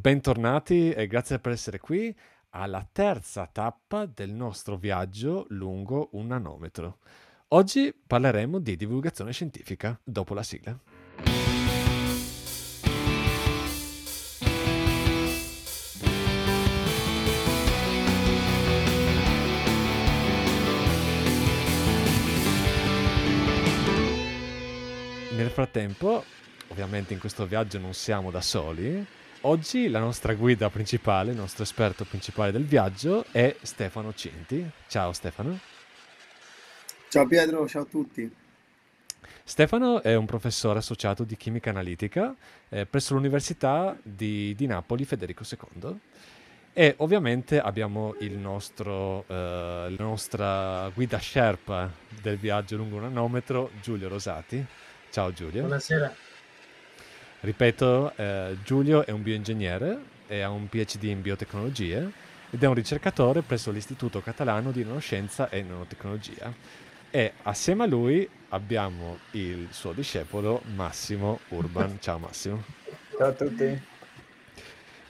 Bentornati e grazie per essere qui alla terza tappa del nostro viaggio lungo un nanometro. Oggi parleremo di divulgazione scientifica dopo la sigla. Nel frattempo, ovviamente in questo viaggio non siamo da soli. Oggi la nostra guida principale, il nostro esperto principale del viaggio è Stefano Cinti. Ciao Stefano. Ciao Pietro, ciao a tutti. Stefano è un professore associato di chimica analitica eh, presso l'Università di, di, Napoli Federico II e ovviamente abbiamo il nostro, eh, la nostra guida Sherpa del viaggio lungo un nanometro, Giulio Rosati. Ciao Giulio. Buonasera. Ripeto, eh, Giulio è un bioingegnere e ha un PhD in biotecnologie ed è un ricercatore presso l'Istituto Catalano di Nanoscienza e Nanotecnologia. E assieme a lui abbiamo il suo discepolo Massimo Urban. Ciao Massimo. Ciao a tutti.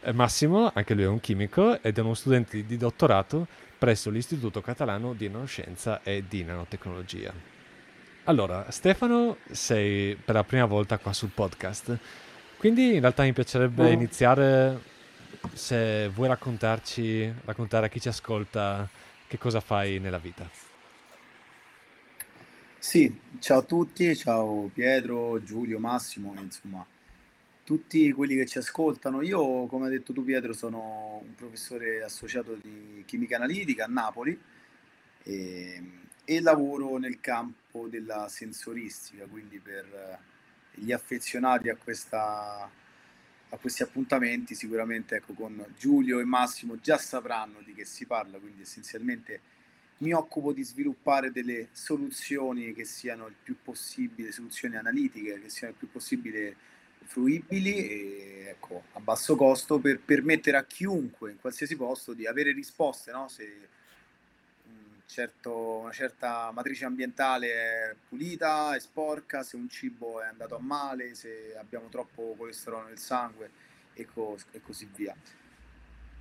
Eh, Massimo, anche lui è un chimico ed è uno studente di dottorato presso l'Istituto Catalano di Nanoscienza e di Nanotecnologia. Allora, Stefano, sei per la prima volta qua sul podcast, quindi in realtà mi piacerebbe oh. iniziare se vuoi raccontarci, raccontare a chi ci ascolta che cosa fai nella vita. Sì, ciao a tutti, ciao Pietro, Giulio, Massimo, insomma, tutti quelli che ci ascoltano. Io, come hai detto tu Pietro, sono un professore associato di chimica analitica a Napoli e, e lavoro nel campo della sensoristica, quindi per eh, gli affezionati a, questa, a questi appuntamenti sicuramente ecco, con Giulio e Massimo già sapranno di che si parla, quindi essenzialmente mi occupo di sviluppare delle soluzioni che siano il più possibile, soluzioni analitiche che siano il più possibile fruibili e ecco, a basso costo per permettere a chiunque in qualsiasi posto di avere risposte, no? se certo, una certa matrice ambientale è pulita, è sporca, se un cibo è andato a male, se abbiamo troppo colesterolo nel sangue e, co- e così via.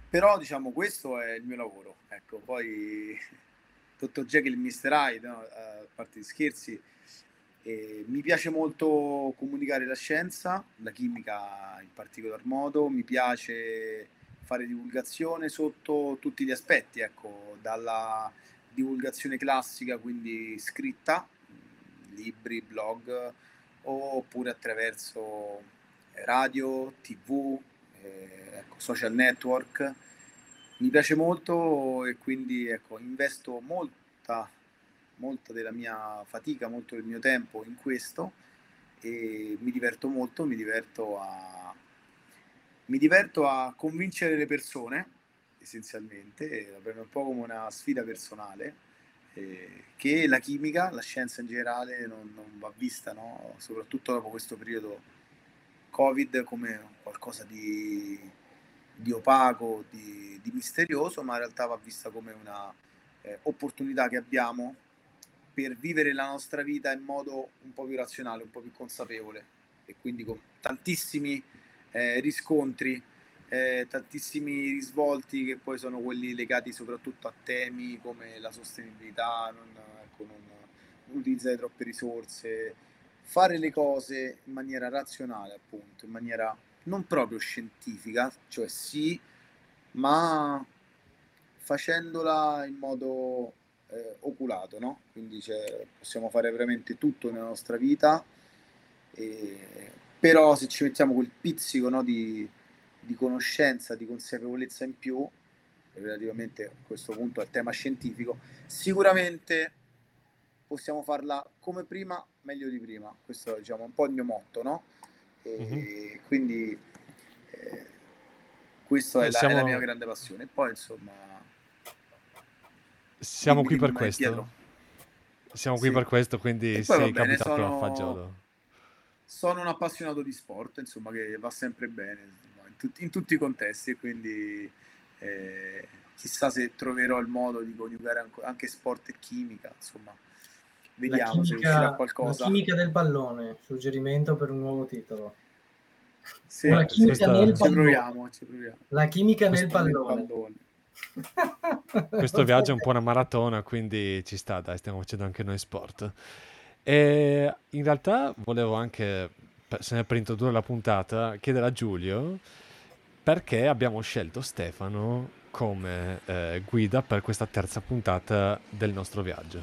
Però diciamo questo è il mio lavoro, ecco, poi Dr. Jekyll Mr. Hyde, no? a parte di scherzi, e mi piace molto comunicare la scienza, la chimica in particolar modo, mi piace fare divulgazione sotto tutti gli aspetti, ecco, dalla divulgazione classica, quindi scritta, libri, blog, oppure attraverso radio, tv, eh, ecco, social network. Mi piace molto e quindi ecco, investo molta, molta della mia fatica, molto del mio tempo in questo e mi diverto molto, mi diverto a, mi diverto a convincere le persone essenzialmente, la prendo un po' come una sfida personale, eh, che la chimica, la scienza in generale non, non va vista, no? soprattutto dopo questo periodo Covid, come qualcosa di, di opaco, di, di, misterioso, ma in realtà va vista come una eh, opportunità che abbiamo per vivere la nostra vita in modo un po' più razionale, un po' più consapevole e quindi con tantissimi eh, riscontri eh, tantissimi risvolti che poi sono quelli legati soprattutto a temi come la sostenibilità, non, ecco, non, utilizzare troppe risorse, fare le cose in maniera razionale appunto, in maniera non proprio scientifica, cioè sì, ma facendola in modo eh, oculato, no? Quindi cioè, possiamo fare veramente tutto nella nostra vita, e, però se ci mettiamo quel pizzico no, di, di conoscenza, di consapevolezza in più, relativamente a questo punto al tema scientifico, sicuramente possiamo farla come prima, meglio di prima. Questo è diciamo, un po' il mio motto, no? E mm-hmm. Quindi eh, questa è, siamo... è, la mia grande passione. E poi insomma... Siamo qui per questo. Pietro. Siamo qui sì. per questo, quindi sei capitato sono... a fagiolo. Sono un appassionato di sport, insomma, che va sempre bene tutti, in tutti i contesti e quindi eh, chissà se troverò il modo di coniugare anche sport e chimica, insomma. Vediamo chimica, se riuscirà qualcosa. La chimica del pallone, suggerimento per un nuovo titolo. Sì, la chimica questa- nel ci pallone. proviamo, ci proviamo. La chimica nel Questo nel pallone. pallone. Questo viaggio è un po' una maratona, quindi ci sta, dai, stiamo facendo anche noi sport. E in realtà volevo anche, per- sempre per introdurre la puntata, chiedere a Giulio perché abbiamo scelto Stefano come eh, guida per questa terza puntata del nostro viaggio.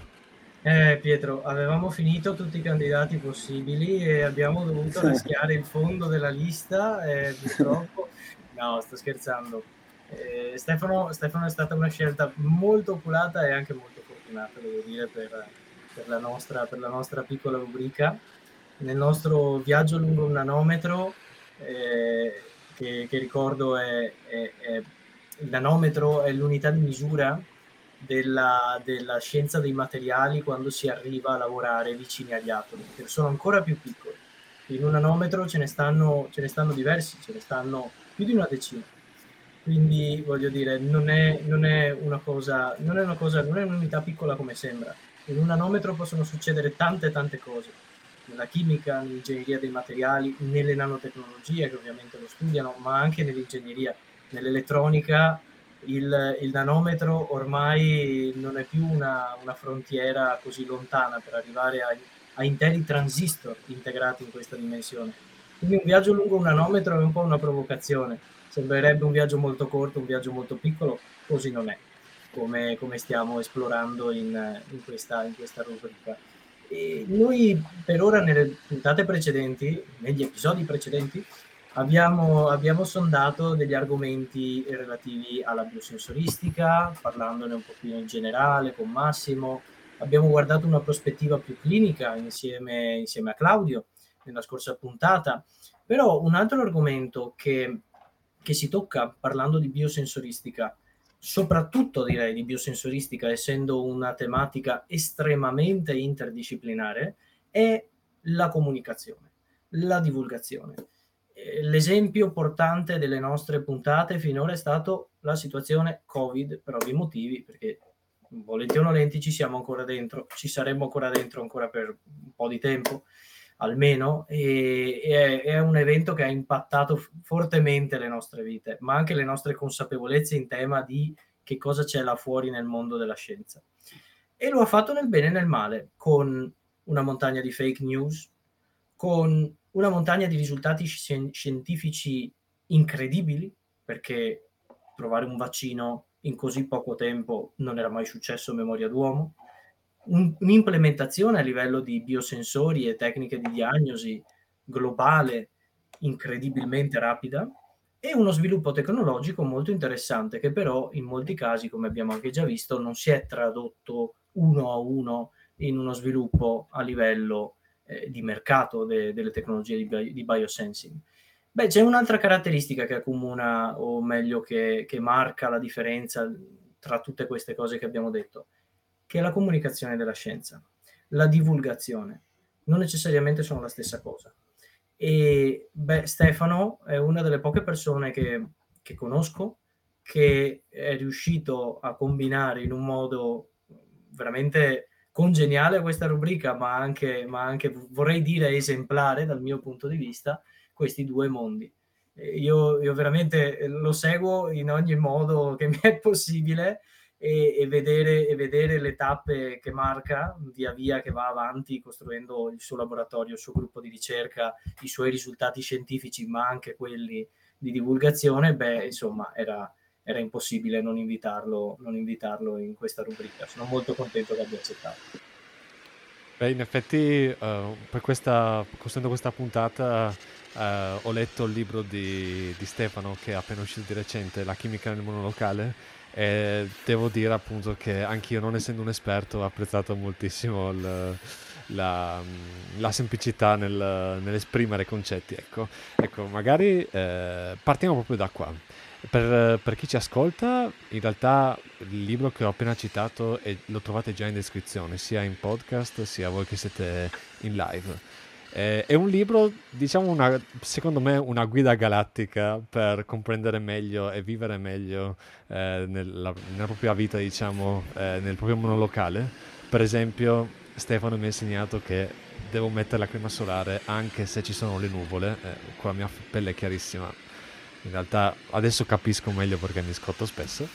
Eh, Pietro, avevamo finito tutti i candidati possibili e abbiamo dovuto raschiare il fondo della lista e purtroppo... No, sto scherzando. Eh, Stefano, Stefano è stata una scelta molto oculata e anche molto fortunata, devo dire, per, per la, nostra, per la nostra piccola rubrica. Nel nostro viaggio lungo un nanometro, eh, che, che ricordo è, è- è- il nanometro è l'unità di misura della, della scienza dei materiali quando si arriva a lavorare vicini agli atomi, che sono ancora più piccoli. In un nanometro ce ne stanno, ce ne stanno diversi, ce ne stanno più di una decina. Quindi voglio dire, non è, non è una cosa, non è una cosa, non è un'unità piccola come sembra. In un nanometro possono succedere tante tante cose. Nella chimica, nell'ingegneria dei materiali, nelle nanotecnologie che ovviamente lo studiano, ma anche nell'ingegneria, nell'elettronica il, il nanometro ormai non è più una, una frontiera così lontana per arrivare a, a interi transistor integrati in questa dimensione. Quindi un viaggio lungo un nanometro è un po' una provocazione. Sembrerebbe un viaggio molto corto, un viaggio molto piccolo, così non è, come, come stiamo esplorando in, in questa, in questa rubrica. E noi per ora nelle puntate precedenti, negli episodi precedenti, Abbiamo, abbiamo sondato degli argomenti relativi alla biosensoristica, parlandone un po' più in generale con Massimo. Abbiamo guardato una prospettiva più clinica insieme, insieme a Claudio nella scorsa puntata. Però un altro argomento che, che si tocca parlando di biosensoristica, soprattutto direi di biosensoristica, essendo una tematica estremamente interdisciplinare, è la comunicazione, la divulgazione. Eh, l'esempio portante delle nostre puntate finora è stato la situazione Covid per ovvi motivi, perché volenti o nolenti ci siamo ancora dentro, ci saremo ancora dentro ancora per un po' di tempo almeno e, e è, è un evento che ha impattato fortemente le nostre vite, ma anche le nostre consapevolezze in tema di che cosa c'è là fuori nel mondo della scienza. E lo ha fatto nel bene e nel male, con una montagna di fake news, con una montagna di risultati scien- scientifici incredibili, perché trovare un vaccino in così poco tempo non era mai successo a memoria d'uomo, un- un'implementazione a livello di biosensori e tecniche di diagnosi globale incredibilmente rapida e uno sviluppo tecnologico molto interessante che però in molti casi, come abbiamo anche già visto, non si è tradotto uno a uno in uno sviluppo a livello eh, di mercato de- delle tecnologie di, bi- di biosensing. Beh, c'è un'altra caratteristica che accomuna, o meglio che, che marca la differenza tra tutte queste cose che abbiamo detto, che è la comunicazione della scienza, la divulgazione. Non necessariamente sono la stessa cosa. E beh, Stefano è una delle poche persone che, che conosco che è riuscito a combinare in un modo veramente congeniale questa rubrica, ma anche, ma anche vorrei dire esemplare dal mio punto di vista, questi due mondi. Io, io veramente lo seguo in ogni modo che mi è possibile e, e vedere, e vedere le tappe che marca via via che va avanti costruendo il suo laboratorio, il suo gruppo di ricerca, i suoi risultati scientifici, ma anche quelli di divulgazione, beh, insomma, era, era impossibile non invitarlo, non invitarlo in questa rubrica. Sono molto contento che abbia accettato. Beh, in effetti, eh, per questa, costruendo questa puntata, eh, ho letto il libro di, di Stefano che è appena uscito di recente, La chimica nel monolocale, e devo dire appunto che anch'io, non essendo un esperto, ho apprezzato moltissimo il- la, la semplicità nel- nell'esprimere concetti. Ecco, ecco magari eh, partiamo proprio da qua. Per, per chi ci ascolta, in realtà il libro che ho appena citato è- lo trovate già in descrizione, sia in podcast sia voi che siete in live. Eh, è un libro, diciamo, una, secondo me, una guida galattica per comprendere meglio e vivere meglio eh, nella, nella propria vita, diciamo, eh, nel proprio monolocale. Per esempio, Stefano mi ha insegnato che devo mettere la crema solare anche se ci sono le nuvole, eh, con la mia pelle è chiarissima. In realtà adesso capisco meglio perché mi scotto spesso.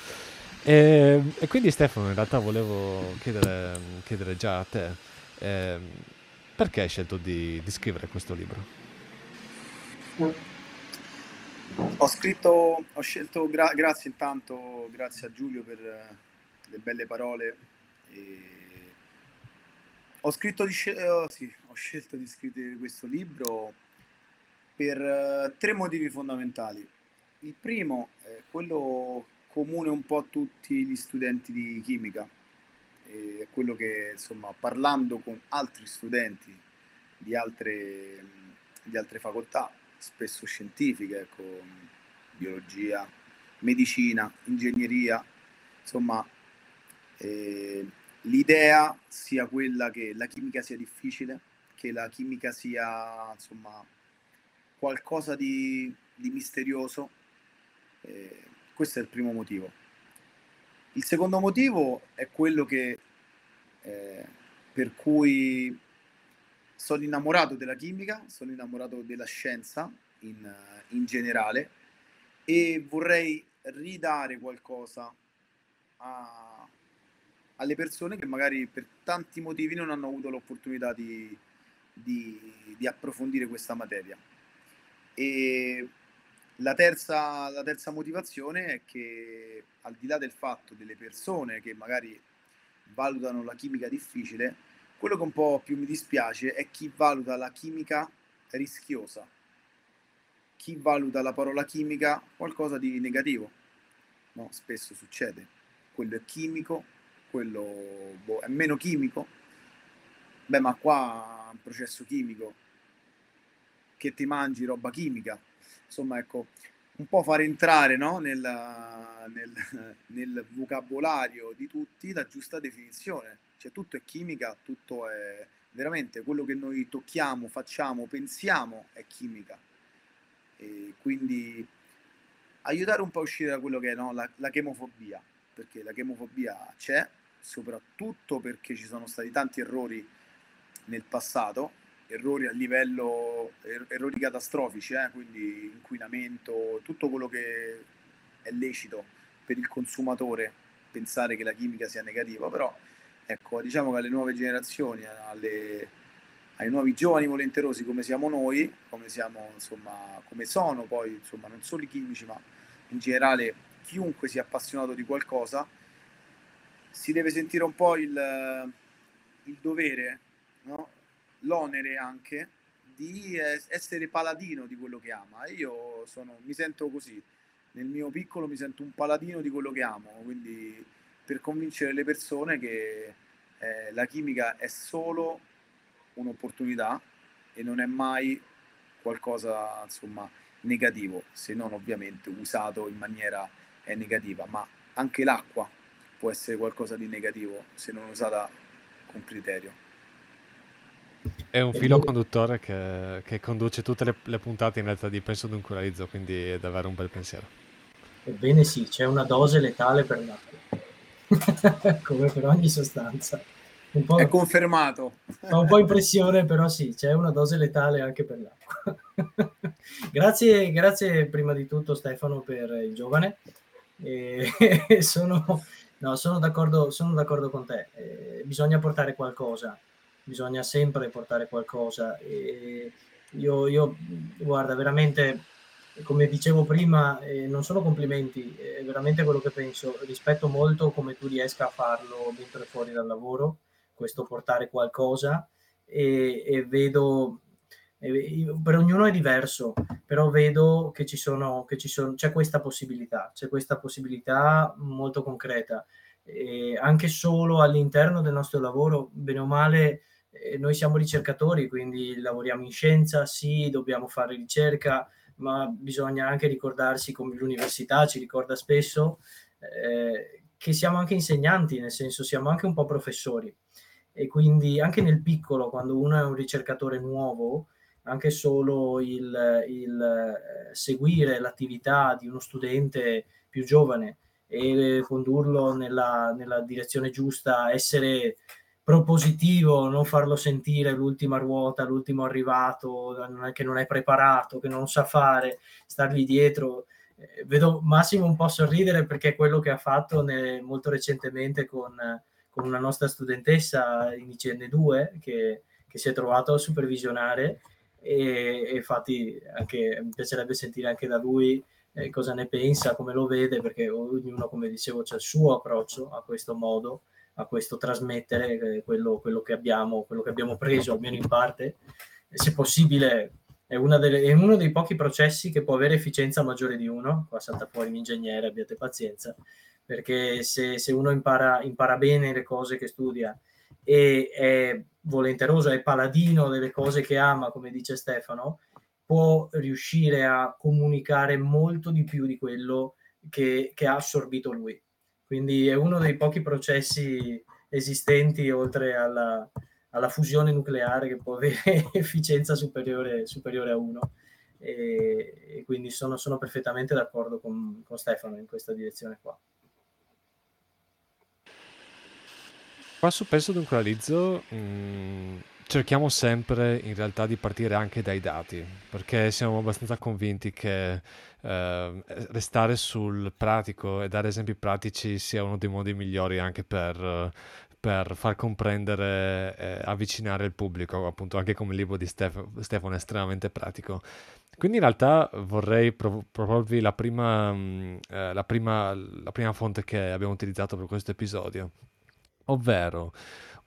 E, e quindi Stefano, in realtà volevo chiedere, chiedere già a te, eh, perché hai scelto di, di scrivere questo libro? Ho scritto, ho scelto, gra- grazie intanto, grazie a Giulio per le belle parole. E ho, di, oh, sì, ho scelto di scrivere questo libro per uh, tre motivi fondamentali. Il primo è quello comune un po' a tutti gli studenti di chimica, è quello che insomma parlando con altri studenti di altre, di altre facoltà, spesso scientifiche, ecco, biologia, medicina, ingegneria, insomma eh, l'idea sia quella che la chimica sia difficile, che la chimica sia insomma qualcosa di, di misterioso. Eh, questo è il primo motivo. Il secondo motivo è quello che eh, per cui sono innamorato della chimica, sono innamorato della scienza in, in generale e vorrei ridare qualcosa a, alle persone che magari per tanti motivi non hanno avuto l'opportunità di, di, di approfondire questa materia. E la terza, la terza motivazione è che al di là del fatto delle persone che magari valutano la chimica difficile, quello che un po' più mi dispiace è chi valuta la chimica rischiosa, chi valuta la parola chimica qualcosa di negativo. No, spesso succede. Quello è chimico, quello boh, è meno chimico. Beh, ma qua è un processo chimico che ti mangi roba chimica. Insomma, ecco, un po' far entrare no, nel, nel, nel, vocabolario di tutti la giusta definizione. Cioè tutto è chimica, tutto è veramente quello che noi tocchiamo, facciamo, pensiamo è chimica. E quindi aiutare un po' a uscire da quello che è no, la, la chemofobia, perché la chemofobia c'è, soprattutto perché ci sono stati tanti errori nel passato, errori a livello, er- errori catastrofici, eh? quindi inquinamento, tutto quello che è lecito per il consumatore pensare che la chimica sia negativa, però ecco, diciamo che alle nuove generazioni, alle, ai nuovi giovani volenterosi come siamo noi, come, siamo, insomma, come sono poi insomma, non solo i chimici, ma in generale chiunque sia appassionato di qualcosa, si deve sentire un po' il, il dovere, no? L'onere anche di essere paladino di quello che ama. Io sono, mi sento così, nel mio piccolo mi sento un paladino di quello che amo, quindi per convincere le persone che eh, la chimica è solo un'opportunità e non è mai qualcosa insomma negativo, se non ovviamente usato in maniera eh, negativa, ma anche l'acqua può essere qualcosa di negativo se non usata con criterio. È un filo conduttore che, che conduce tutte le, le, puntate in realtà di Penso Dunque quindi è davvero un bel pensiero. Ebbene sì, c'è una dose letale per l'acqua, come per ogni sostanza. Un po', è confermato. Fa un po' impressione, però sì, c'è una dose letale anche per l'acqua. grazie, grazie prima di tutto Stefano per il giovane. E sono, no, sono, d'accordo, sono d'accordo con te. Eh, bisogna portare qualcosa bisogna sempre portare qualcosa. E io, io, guarda, veramente, come dicevo prima, eh, non sono complimenti, è veramente quello che penso. Rispetto molto come tu riesca a farlo mentre fuori dal lavoro, questo portare qualcosa, e, e vedo per ognuno è diverso, però vedo che ci sono, che ci sono, c'è questa possibilità, c'è questa possibilità molto concreta. E anche solo all'interno del nostro lavoro, bene o male, noi siamo ricercatori, quindi lavoriamo in scienza, sì, dobbiamo fare ricerca, ma bisogna anche ricordarsi, come l'università ci ricorda spesso, eh, che siamo anche insegnanti, nel senso siamo anche un po' professori. E quindi anche nel piccolo, quando uno è un ricercatore nuovo, anche solo il, il eh, seguire l'attività di uno studente più giovane e condurlo nella, nella direzione giusta, essere propositivo, non farlo sentire l'ultima ruota, l'ultimo arrivato, che non è preparato, che non sa fare, stargli dietro. Eh, vedo Massimo un po' sorridere perché è quello che ha fatto ne, molto recentemente con, con, una nostra studentessa in ICN2 che, che si è trovato a supervisionare e, e infatti anche, mi piacerebbe sentire anche da lui eh, cosa ne pensa, come lo vede, perché ognuno, come dicevo, c'è il suo approccio a questo modo a questo trasmettere eh, quello, quello, che abbiamo, quello che abbiamo preso, almeno in parte. Se possibile, è, delle, è, uno dei pochi processi che può avere efficienza maggiore di uno. Qua salta fuori l'ingegnere, abbiate pazienza, perché se, se uno impara, impara, bene le cose che studia e è volenteroso, è paladino delle cose che ama, come dice Stefano, può riuscire a comunicare molto di più di quello che, che ha assorbito lui. Quindi è uno dei pochi processi esistenti oltre alla, alla fusione nucleare che può avere efficienza superiore, superiore a 1. E, e, quindi sono, sono perfettamente d'accordo con, con, Stefano in questa direzione qua. Qua Penso Dunqualizzo mh, mm, cerchiamo sempre in realtà di partire anche dai dati, perché siamo abbastanza convinti che eh, restare sul pratico e dare esempi pratici sia uno dei modi migliori anche per, per far comprendere eh, avvicinare il pubblico, appunto anche come il libro di Stef- Stefano è estremamente pratico. Quindi in realtà vorrei prov- proporvi la prima, mh, eh, la, prima, la prima fonte che abbiamo utilizzato per questo episodio, ovvero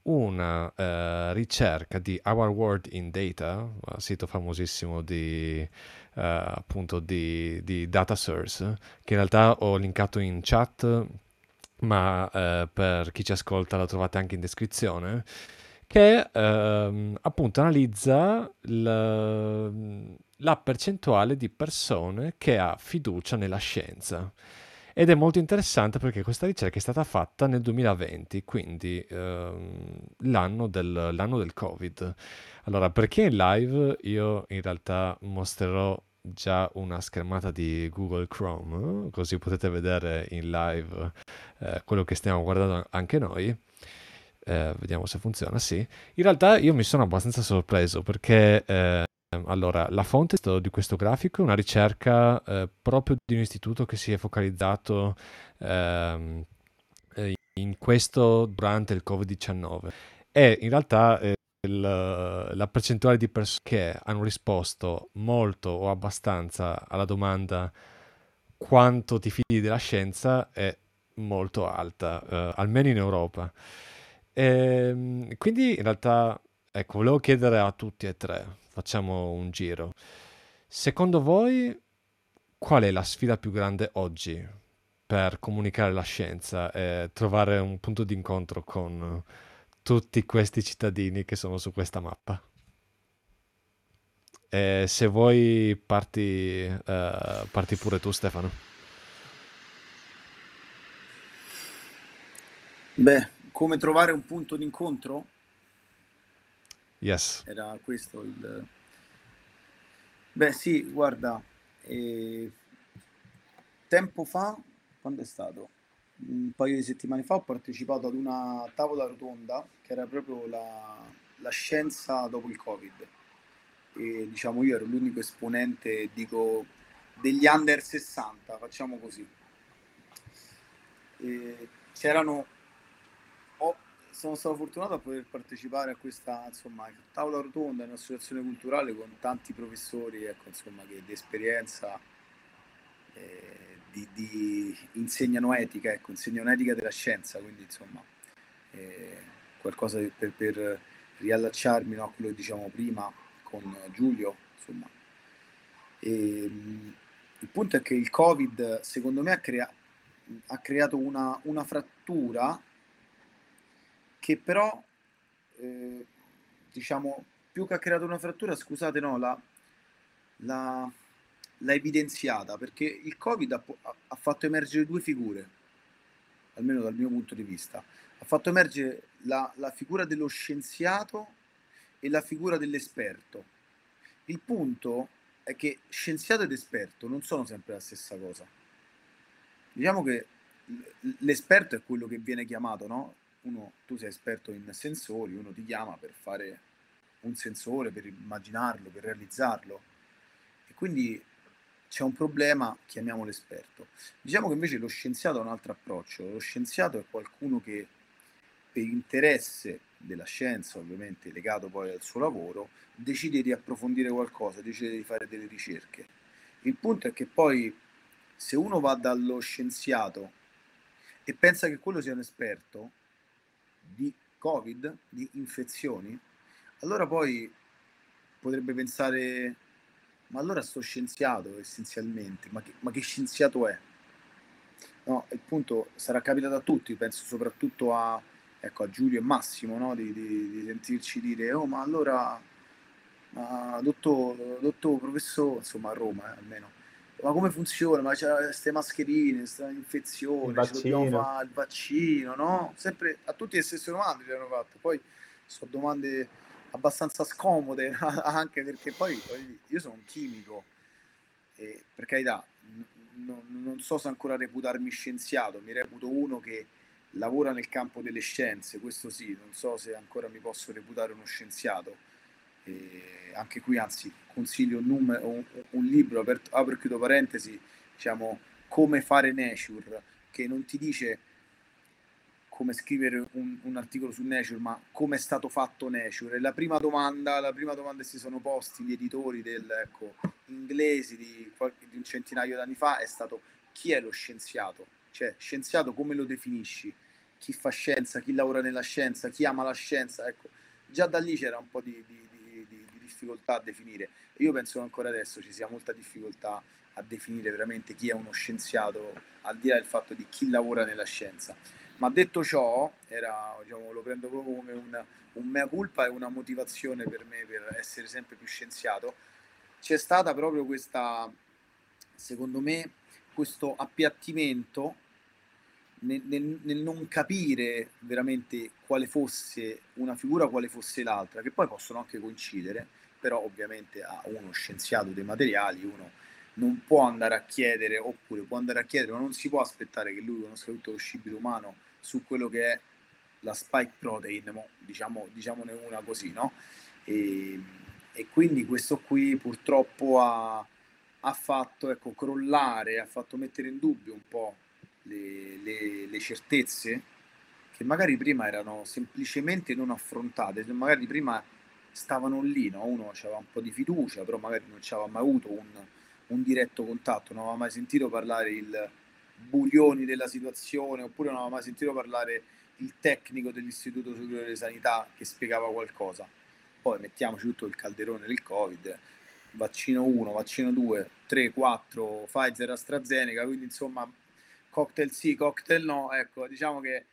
una uh, ricerca di Our World in Data, sito famosissimo di, uh, appunto di, di, data source, che in realtà ho linkato in chat, ma uh, per chi ci ascolta la trovate anche in descrizione, che ehm, appunto analizza la, la percentuale di persone che ha fiducia nella scienza. Ed è molto interessante perché questa ricerca è stata fatta nel 2020, quindi ehm, l'anno, del, l'anno del Covid. Allora, perché in live io in realtà mostrerò già una schermata di Google Chrome, così potete vedere in live eh, quello che stiamo guardando anche noi. Eh, vediamo se funziona, sì. In realtà io mi sono abbastanza sorpreso perché eh, allora, la fonte di questo grafico è una ricerca eh, proprio di un istituto che si è focalizzato ehm, eh, in questo durante il Covid-19 e in realtà eh, il, la percentuale di persone che hanno risposto molto o abbastanza alla domanda quanto ti fidi della scienza è molto alta, eh, almeno in Europa. E, ehm, quindi in realtà, ecco, volevo chiedere a tutti e tre, facciamo un giro. Secondo voi qual è la sfida più grande oggi per comunicare la scienza e trovare un punto di incontro con tutti questi cittadini che sono su questa mappa? E se vuoi parti, uh, parti pure tu Stefano. Beh, come trovare un punto di incontro? Yes. Era questo il... Beh sì, guarda, eh, tempo fa, quando è stato? Un paio di settimane fa ho partecipato ad una tavola rotonda che era proprio la, la scienza dopo il Covid. E diciamo io ero l'unico esponente, dico, degli under 60, facciamo così. E c'erano sono stato fortunato a poter partecipare a questa insomma, tavola rotonda in un'associazione culturale con tanti professori ecco, insomma, che di esperienza eh, di, di, insegnano etica, ecco, insegnano etica della scienza, quindi insomma eh, qualcosa per, per riallacciarmi no, a quello che diciamo prima con Giulio. Insomma. E, il punto è che il Covid secondo me ha, crea- ha creato una, una frattura che però, eh, diciamo, più che ha creato una frattura, scusate, no, l'ha, l'ha, l'ha evidenziata, perché il Covid ha, ha, fatto emergere due figure, almeno dal mio punto di vista. Ha fatto emergere la, la figura dello scienziato e la figura dell'esperto. Il punto è che scienziato ed esperto non sono sempre la stessa cosa. Diciamo che l'esperto è quello che viene chiamato, no? Uno, tu sei esperto in sensori, uno ti chiama per fare un sensore, per immaginarlo, per realizzarlo. E quindi c'è un problema, chiamiamolo esperto. Diciamo che invece lo scienziato ha un altro approccio. Lo scienziato è qualcuno che per interesse della scienza, ovviamente legato poi al suo lavoro, decide di approfondire qualcosa, decide di fare delle ricerche. Il punto è che poi se uno va dallo scienziato e pensa che quello sia un esperto di Covid, di infezioni, allora poi potrebbe pensare, ma allora sto scienziato essenzialmente, ma che, ma che scienziato è? No, il punto sarà capitato a tutti, penso soprattutto a, ecco, a Giulio e Massimo, no? di, di, di, sentirci dire, oh ma allora, ma dottor, dottor, professore, insomma a Roma eh, almeno, ma come funziona? Ma c'è queste mascherine, questa infezione, dobbiamo fare il vaccino, no? Sempre a tutti le stesse domande ci hanno fatto, poi sono domande abbastanza scomode anche perché poi io sono un chimico e per carità non, non so se ancora reputarmi scienziato, mi reputo uno che lavora nel campo delle scienze, questo sì, non so se ancora mi posso reputare uno scienziato. E anche qui, anzi, consiglio un, numero, un, un libro, aperto, apro e chiudo parentesi, diciamo, come fare Nature, che non ti dice come scrivere un, un, articolo su Nature, ma come è stato fatto Nature. E la prima domanda, la prima domanda che si sono posti gli editori del, ecco, inglesi di, di un centinaio d'anni fa è stato chi è lo scienziato? Cioè, scienziato come lo definisci? Chi fa scienza, chi lavora nella scienza, chi ama la scienza? Ecco, già da lì c'era un po' di, di, di, di difficoltà a definire. Io penso che ancora adesso ci sia molta difficoltà a definire veramente chi è uno scienziato, al di là del fatto di chi lavora nella scienza. Ma detto ciò, era, diciamo, lo prendo proprio come una, un mea culpa e una motivazione per me per essere sempre più scienziato. C'è stata proprio questa, secondo me, questo appiattimento nel, nel, nel, non capire veramente quale fosse una figura, quale fosse l'altra, che poi possono anche coincidere, però ovviamente a uno scienziato dei materiali, uno non può andare a chiedere, oppure può andare a chiedere, ma non si può aspettare che lui conosca tutto lo scibile umano su quello che è la spike protein, diciamo, diciamone una così, no? E, e quindi questo qui purtroppo ha, ha fatto ecco, crollare, ha fatto mettere in dubbio un po' le, le, le certezze che magari prima erano semplicemente non affrontate, magari prima stavano lì, no? uno aveva un po' di fiducia, però magari non ci aveva mai avuto un, un diretto contatto, non aveva mai sentito parlare il buglioni della situazione, oppure non aveva mai sentito parlare il tecnico dell'Istituto Superiore di Sanità che spiegava qualcosa. Poi mettiamoci tutto il calderone del Covid, vaccino 1, vaccino 2, 3, 4, Pfizer, AstraZeneca, quindi insomma cocktail sì, cocktail no, ecco, diciamo che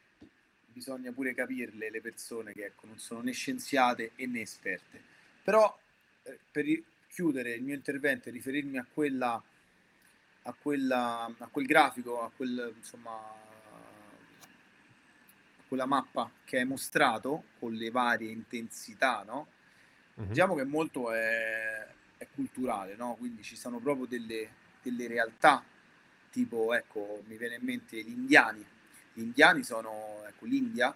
bisogna pure capirle le persone che ecco, non sono né scienziate e né esperte. Però eh, per chiudere il mio intervento e riferirmi a quella a, quella, a quel grafico, a quel insomma a quella mappa che hai mostrato con le varie intensità, no? Uh-huh. Diciamo che molto è, è culturale, no? Quindi ci sono proprio delle, delle realtà, tipo, ecco, mi viene in mente gli indiani. Gli indiani sono, ecco, l'India,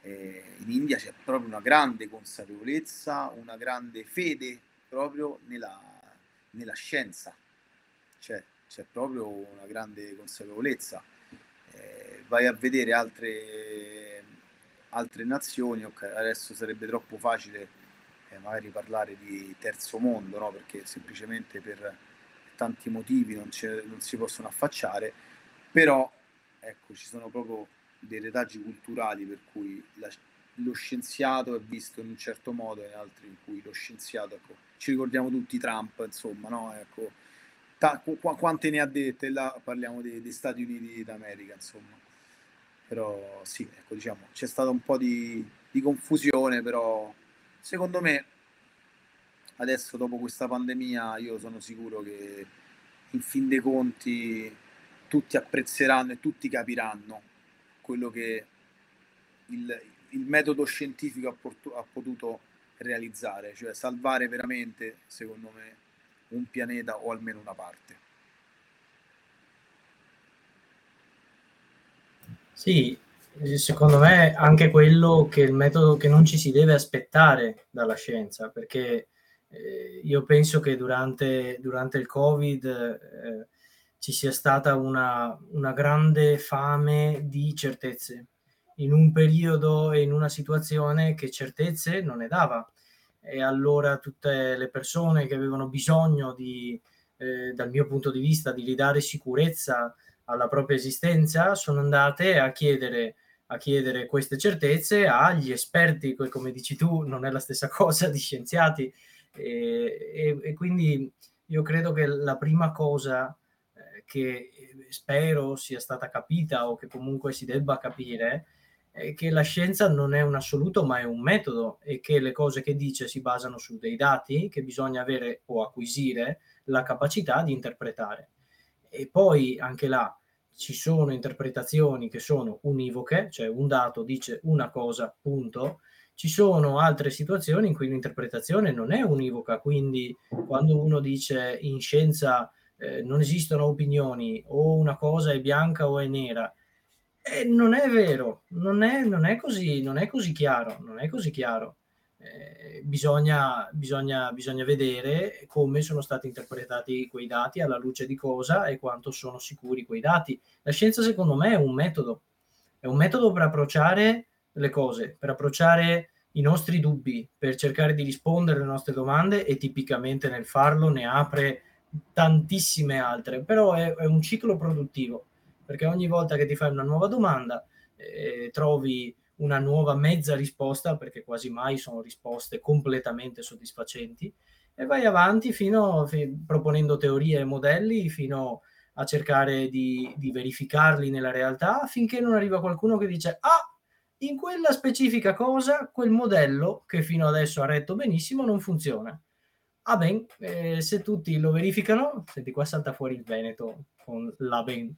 eh, in India c'è proprio una grande consapevolezza, una grande fede proprio nella, nella scienza. Cioè, c'è proprio una grande consapevolezza. Eh, vai a vedere altre, altre nazioni, okay, adesso sarebbe troppo facile eh, magari parlare di terzo mondo, no? perché semplicemente per tanti motivi non, non si possono affacciare, però ecco, ci sono proprio dei retaggi culturali per cui la, lo scienziato è visto in un certo modo e altri in cui lo scienziato, ecco, ci ricordiamo tutti Trump, insomma, no? ecco, ta, qu- quante ne ha dette, là parliamo degli Stati Uniti d'America, insomma. Però sì, ecco, diciamo, c'è stata un po' di, di confusione, però secondo me adesso dopo questa pandemia io sono sicuro che in fin dei conti tutti apprezzeranno e tutti capiranno quello che il, il metodo scientifico ha, portu- ha, potuto realizzare, cioè salvare veramente, secondo me, un pianeta o almeno una parte. Sì, secondo me anche quello che il metodo che non ci si deve aspettare dalla scienza, perché eh, io penso che durante, durante il Covid eh, ci sia stata una, una grande fame di certezze in un periodo e in una situazione che certezze non ne dava. E allora tutte le persone che avevano bisogno di, eh, dal mio punto di vista, di ridare sicurezza alla propria esistenza, sono andate a chiedere, a chiedere queste certezze agli esperti, come dici tu, non è la stessa cosa di scienziati. E, e, e quindi io credo che la prima cosa che spero sia stata capita o che comunque si debba capire è che la scienza non è un assoluto ma è un metodo e che le cose che dice si basano su dei dati che bisogna avere o acquisire la capacità di interpretare. E poi anche là ci sono interpretazioni che sono univoche, cioè un dato dice una cosa, punto. Ci sono altre situazioni in cui l'interpretazione non è univoca, quindi quando uno dice in scienza eh, non esistono opinioni o una cosa è bianca o è nera, eh, non è vero, non è, non è, così, non è così chiaro, non è così chiaro. Eh, bisogna, bisogna, bisogna vedere come sono stati interpretati quei dati alla luce di cosa e quanto sono sicuri quei dati. La scienza, secondo me, è un metodo, è un metodo per approcciare le cose, per approcciare i nostri dubbi, per cercare di rispondere alle nostre domande e tipicamente nel farlo ne apre tantissime altre, però è, è un ciclo produttivo, perché ogni volta che ti fai una nuova domanda eh, trovi una nuova mezza risposta, perché quasi mai sono risposte completamente soddisfacenti, e vai avanti fino fi, proponendo teorie e modelli fino a cercare di, di, verificarli nella realtà finché non arriva qualcuno che dice ah in quella specifica cosa quel modello che fino adesso ha retto benissimo non funziona ah ben eh, se tutti lo verificano senti qua salta fuori il Veneto con la ben.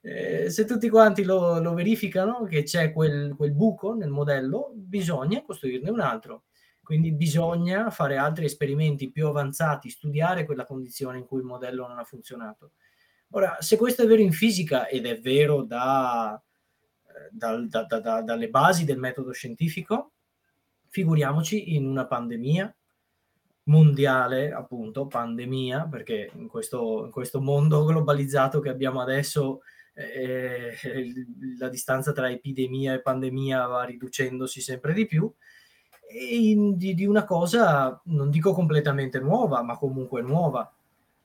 Eh, se tutti quanti lo, lo verificano che c'è quel, quel, buco nel modello, bisogna costruirne un altro. Quindi bisogna fare altri esperimenti più avanzati, studiare quella condizione in cui il modello non ha funzionato. Ora, se questo è vero in fisica ed è vero da, da, da, dalle basi del metodo scientifico, figuriamoci in una pandemia mondiale, appunto, pandemia, perché in questo, in questo mondo globalizzato che abbiamo adesso eh, la distanza tra epidemia e pandemia va riducendosi sempre di più, e in, di, di una cosa, non dico completamente nuova, ma comunque nuova.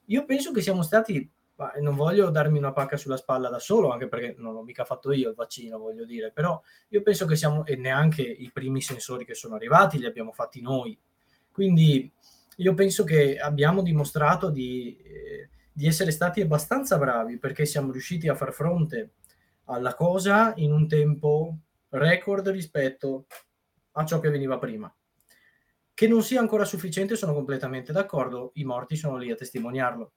Io penso che siamo stati non voglio darmi una pacca sulla spalla da solo, anche perché non l'ho mica fatto io il vaccino, voglio dire, però io penso che siamo, e neanche i primi sensori che sono arrivati li abbiamo fatti noi. Quindi io penso che abbiamo dimostrato di, eh, di essere stati abbastanza bravi perché siamo riusciti a far fronte alla cosa in un tempo record rispetto a ciò che veniva prima. Che non sia ancora sufficiente sono completamente d'accordo, i morti sono lì a testimoniarlo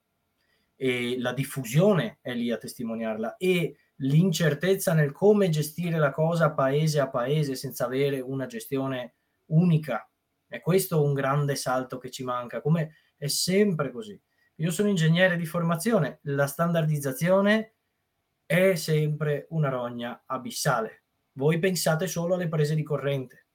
e la diffusione è lì a testimoniarla e l'incertezza nel come gestire la cosa paese a paese senza avere una gestione unica è questo un grande salto che ci manca, come è sempre così. Io sono ingegnere di formazione, la standardizzazione è sempre una rogna abissale. Voi pensate solo alle prese di corrente.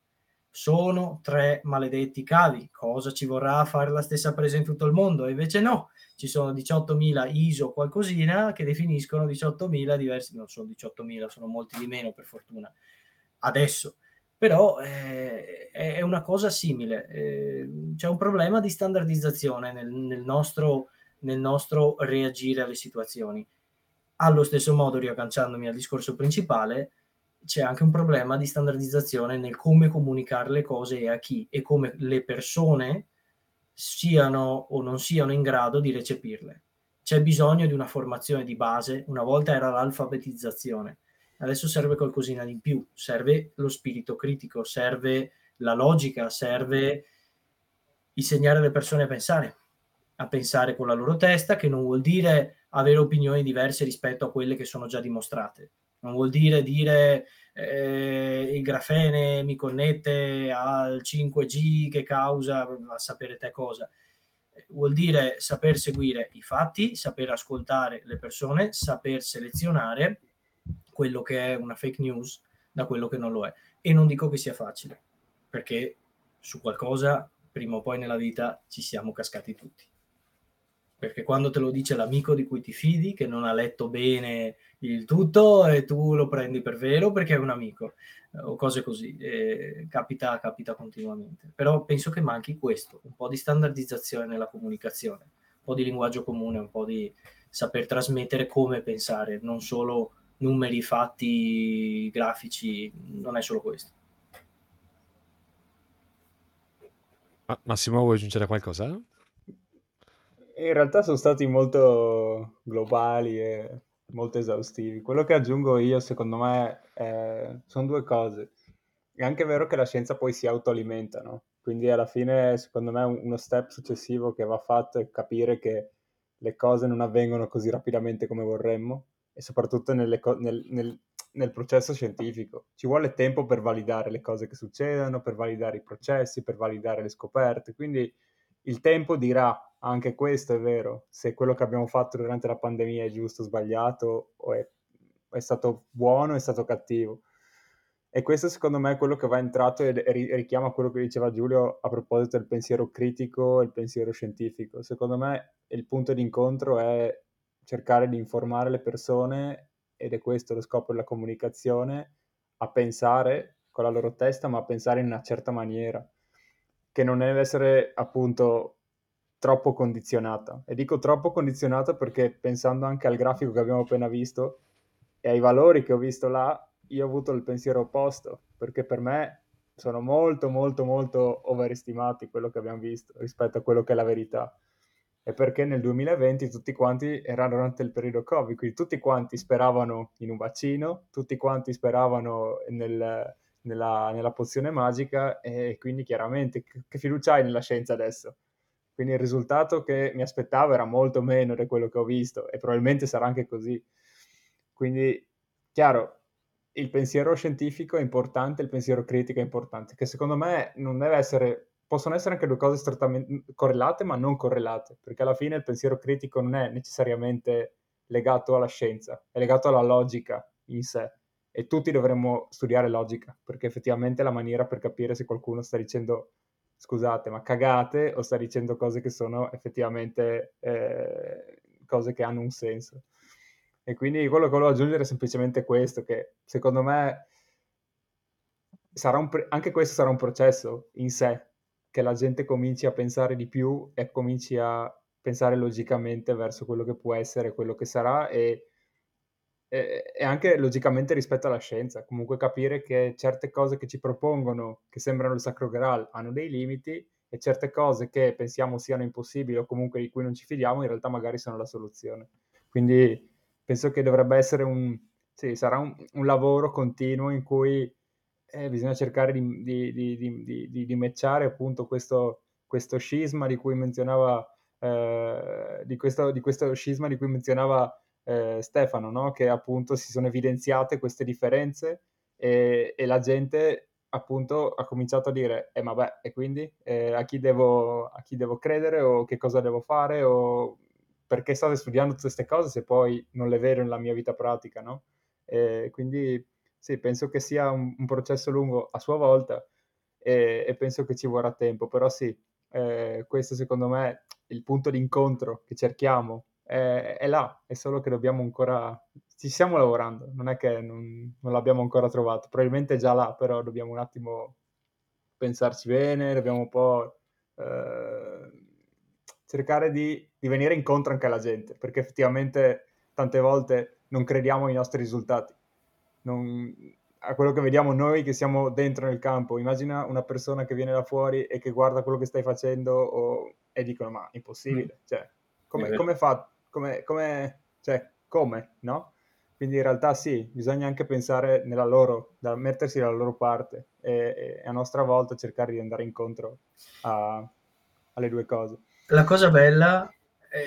Sono tre maledetti cavi. Cosa ci vorrà fare la stessa presa in tutto il mondo? E invece no, ci sono 18.000 ISO qualcosina che definiscono 18.000 diversi, non sono 18.000, sono molti di meno per fortuna. Adesso però eh, è una cosa simile. Eh, c'è un problema di standardizzazione nel, nel, nostro, nel, nostro, reagire alle situazioni. Allo stesso modo, riagganciandomi al discorso principale, c'è anche un problema di standardizzazione nel come comunicare le cose e a chi e come le persone siano o non siano in grado di recepirle. C'è bisogno di una formazione di base, una volta era l'alfabetizzazione Adesso serve qualcosina di più, serve lo spirito critico, serve la logica, serve insegnare alle persone a pensare, a pensare con la loro testa, che non vuol dire avere opinioni diverse rispetto a quelle che sono già dimostrate. Non vuol dire dire eh, il grafene mi connette al 5G che causa a sapere te cosa. Vuol dire saper seguire i fatti, saper ascoltare le persone, saper selezionare quello che è una fake news da quello che non lo è. E non dico che sia facile, perché su qualcosa prima o poi nella vita ci siamo cascati tutti. Perché quando te lo dice l'amico di cui ti fidi, che non ha letto bene il tutto, e tu lo prendi per vero perché è un amico, o cose così, e capita, capita continuamente. Però penso che manchi questo, un po' di standardizzazione nella comunicazione, un po' di linguaggio comune, un po' di saper trasmettere come pensare, non solo numeri, fatti, grafici, non è solo questo. Massimo, vuoi aggiungere qualcosa? In realtà sono stati molto globali e molto esaustivi. Quello che aggiungo io, secondo me, è... sono due cose. È anche vero che la scienza poi si autoalimenta, no? Quindi alla fine, secondo me, uno step successivo che va fatto è capire che le cose non avvengono così rapidamente come vorremmo e soprattutto co- nel, nel, nel processo scientifico. Ci vuole tempo per validare le cose che succedono, per validare i processi, per validare le scoperte. Quindi il tempo dirà anche questo è vero, se quello che abbiamo fatto durante la pandemia è giusto o sbagliato, o è, è stato buono o è stato cattivo. E questo secondo me è quello che va entrato e richiama quello che diceva Giulio a proposito del pensiero critico e il pensiero scientifico. Secondo me il punto di incontro è cercare di informare le persone ed è questo lo scopo della comunicazione, a pensare con la loro testa, ma a pensare in una certa maniera, che non deve essere appunto troppo condizionata. E dico troppo condizionata perché pensando anche al grafico che abbiamo appena visto e ai valori che ho visto là, io ho avuto il pensiero opposto, perché per me sono molto molto molto overestimati quello che abbiamo visto rispetto a quello che è la verità è perché nel 2020 tutti quanti erano durante il periodo Covid, quindi tutti quanti speravano in un vaccino, tutti quanti speravano nel, nella, nella, pozione magica e quindi chiaramente che fiducia hai nella scienza adesso? Quindi il risultato che mi aspettavo era molto meno di quello che ho visto e probabilmente sarà anche così. Quindi, chiaro, il pensiero scientifico è importante, il pensiero critico è importante, che secondo me non deve essere possono essere anche due cose strettamente correlate, ma non correlate, perché alla fine il pensiero critico non è necessariamente legato alla scienza, è legato alla logica in sé. E tutti dovremmo studiare logica, perché effettivamente è la maniera per capire se qualcuno sta dicendo scusate, ma cagate o sta dicendo cose che sono effettivamente eh, cose che hanno un senso. E quindi quello che volevo aggiungere è semplicemente questo, che secondo me pre- anche questo sarà un processo in sé, che la gente cominci a pensare di più e cominci a pensare logicamente verso quello che può essere, quello che sarà e, e, e, anche logicamente rispetto alla scienza. Comunque capire che certe cose che ci propongono, che sembrano il sacro graal, hanno dei limiti e certe cose che pensiamo siano impossibili o comunque di cui non ci fidiamo, in realtà magari sono la soluzione. Quindi penso che dovrebbe essere un, sì, sarà un, un lavoro continuo in cui eh, bisogna cercare di, di, di, di, matchare appunto questo, questo scisma di cui menzionava eh, di, questo, di questo scisma di cui menzionava eh, Stefano, no? che appunto si sono evidenziate queste differenze e, e, la gente appunto ha cominciato a dire eh vabbè e quindi eh, a, chi devo, a chi devo credere o che cosa devo fare o perché state studiando tutte queste cose se poi non le vedo nella mia vita pratica, no? E quindi sì, penso che sia un, un processo lungo a sua volta e, e, penso che ci vorrà tempo, però sì, eh, questo secondo me è il punto di incontro che cerchiamo, è, è, là, è solo che dobbiamo ancora, ci stiamo lavorando, non è che non, non l'abbiamo ancora trovato, probabilmente è già là, però dobbiamo un attimo pensarci bene, dobbiamo un po' eh, cercare di, di venire incontro anche alla gente, perché effettivamente tante volte non crediamo ai nostri risultati non, a quello che vediamo noi che siamo dentro nel campo. Immagina una persona che viene da fuori e che guarda quello che stai facendo o, e dicono ma impossibile, mm. cioè, come, come fa, come, come, cioè, come, no? Quindi in realtà sì, bisogna anche pensare nella loro, da mettersi dalla loro parte e, e a nostra volta cercare di andare incontro a, alle due cose. La cosa bella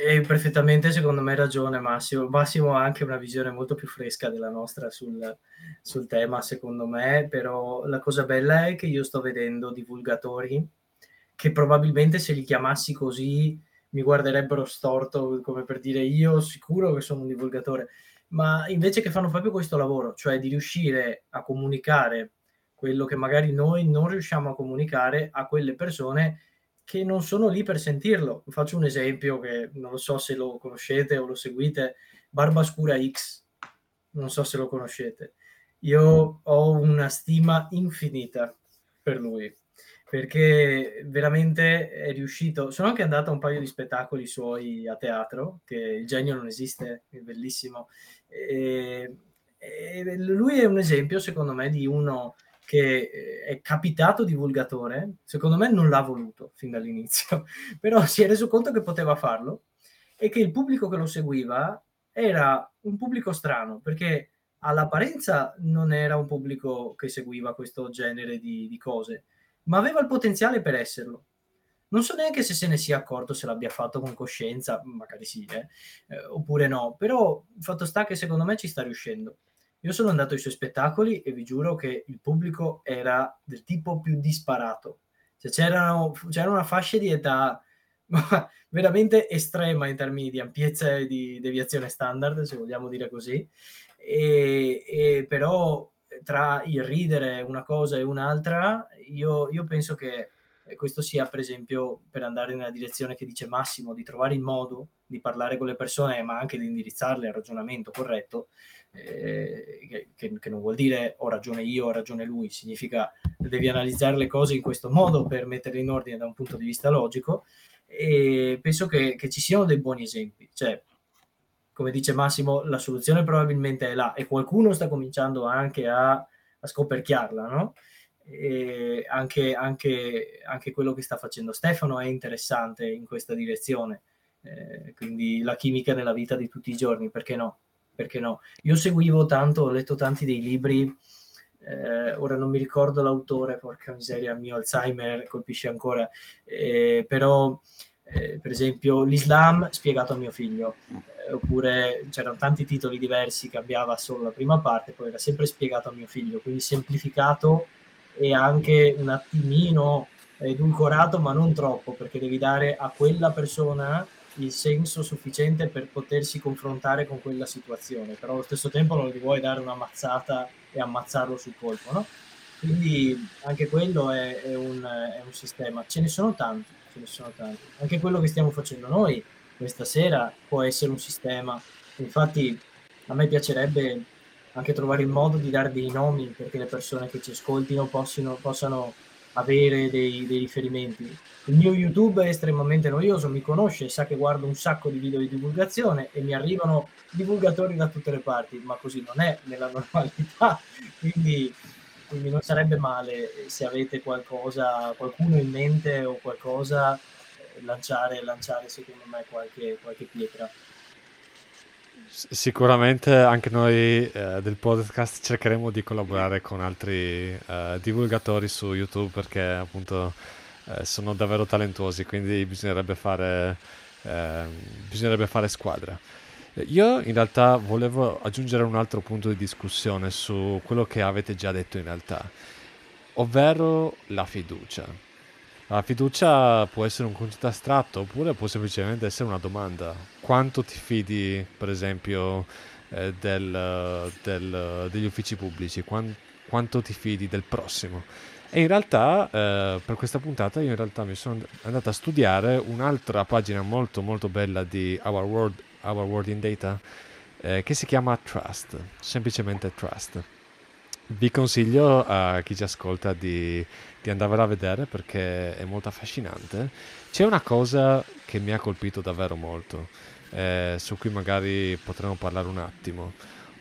hai perfettamente, secondo me, ragione Massimo. Massimo ha anche una visione molto più fresca della nostra sul, sul, tema, secondo me, però la cosa bella è che io sto vedendo divulgatori che probabilmente se li chiamassi così mi guarderebbero storto, come per dire io sicuro che sono un divulgatore. ma invece che fanno proprio questo lavoro, cioè di riuscire a comunicare quello che magari noi non riusciamo a comunicare a quelle persone che non sono lì per sentirlo. Faccio un esempio che non lo so se lo conoscete o lo seguite, Barbascura X, non so se lo conoscete. Io ho una stima infinita per lui perché veramente è riuscito. Sono anche andato a un paio di spettacoli suoi a teatro, che il genio non esiste, è bellissimo. E, e lui è un esempio, secondo me, di uno che è capitato divulgatore, secondo me non l'ha voluto fin dall'inizio, però si è reso conto che poteva farlo e che il pubblico che lo seguiva era un pubblico strano, perché all'apparenza non era un pubblico che seguiva questo genere di, di cose, ma aveva il potenziale per esserlo. Non so neanche se se ne sia accorto, se l'abbia fatto con coscienza, magari sì, eh, eh, oppure no, però il fatto sta che secondo me ci sta riuscendo. Io sono andato ai suoi spettacoli e vi giuro che il pubblico era del tipo più disparato. Cioè, c'era una fascia di età veramente estrema in termini di ampiezza e di deviazione standard, se vogliamo dire così, e, e però tra il ridere una cosa e un'altra, io, io penso che questo sia, per esempio, per andare nella direzione che dice Massimo, di trovare il modo di parlare con le persone, ma anche di indirizzarle al ragionamento corretto, eh, che, che, non vuol dire ho ragione io, ho ragione lui, significa devi analizzare le cose in questo modo per metterle in ordine da un punto di vista logico. E penso che, che ci siano dei buoni esempi. Cioè, come dice Massimo, la soluzione probabilmente è là e qualcuno sta cominciando anche a, a scoperchiarla, no? Anche, anche, anche, quello che sta facendo Stefano è interessante in questa direzione. Eh, quindi la chimica nella vita di tutti i giorni, perché no? Perché no? Io seguivo tanto, ho letto tanti dei libri, eh, ora non mi ricordo l'autore, porca miseria, il mio Alzheimer colpisce ancora, eh, però eh, per esempio l'Islam spiegato a mio figlio, eh, oppure c'erano tanti titoli diversi, cambiava solo la prima parte, poi era sempre spiegato a mio figlio, quindi semplificato e anche un attimino edulcorato, ma non troppo, perché devi dare a quella persona il senso sufficiente per potersi confrontare con quella situazione, però allo stesso tempo non gli vuoi dare una mazzata e ammazzarlo sul colpo, no? Quindi anche quello è, è, un, è un sistema. Ce ne sono tanti ce ne sono tanti. Anche quello che stiamo facendo noi questa sera può essere un sistema. Infatti a me piacerebbe anche trovare il modo di dare dei nomi perché le persone che ci ascoltino possano, possano avere dei, dei, riferimenti. Il mio YouTube è estremamente noioso, mi conosce, sa che guardo un sacco di video di divulgazione e mi arrivano divulgatori da tutte le parti, ma così non è nella normalità. Quindi quindi non sarebbe male se avete qualcosa, qualcuno in mente o qualcosa, eh, lanciare, lanciare secondo me qualche, qualche pietra. Sicuramente anche noi eh, del podcast cercheremo di collaborare con altri eh, divulgatori su YouTube perché appunto eh, sono davvero talentuosi, quindi bisognerebbe fare, ehm, bisognerebbe fare squadra. Io in realtà volevo aggiungere un altro punto di discussione su quello che avete già detto in realtà, ovvero la fiducia. La fiducia può essere un concetto astratto oppure può semplicemente essere una domanda. Quanto ti fidi, per esempio, eh, del, del, degli uffici pubblici? Quan, quanto ti fidi del prossimo? E in realtà, eh, per questa puntata, io in realtà mi sono andato a studiare un'altra pagina molto molto bella di Our World Our World in Data, eh, che si chiama Trust, semplicemente Trust. Vi consiglio a chi ci ascolta di, di andarvela a vedere perché è molto affascinante. C'è una cosa che mi ha colpito davvero molto, eh, su cui magari potremo parlare un attimo,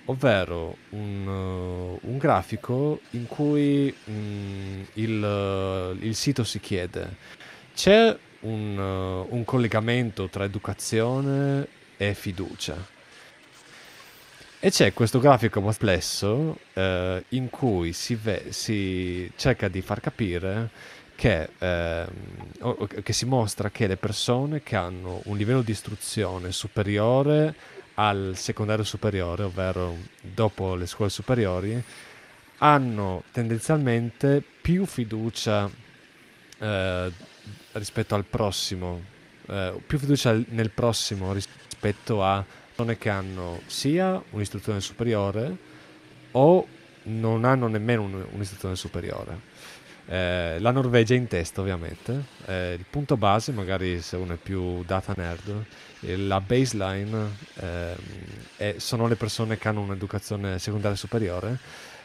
ovvero un, un grafico in cui mm, il, il sito si chiede c'è un, un collegamento tra educazione e fiducia. E c'è questo grafico complesso eh, in cui si, ve- si, cerca di far capire che, eh, che, si mostra che le persone che hanno un livello di istruzione superiore al secondario superiore, ovvero dopo le scuole superiori, hanno tendenzialmente più fiducia eh, rispetto al prossimo, eh, più fiducia nel prossimo rispetto rispetto a persone che hanno sia un'istruzione superiore o non hanno nemmeno un, un'istruzione superiore. Eh, la Norvegia è in testa ovviamente, eh, il punto base magari se uno è più data nerd, la baseline eh, è, sono le persone che hanno un'educazione secondaria superiore,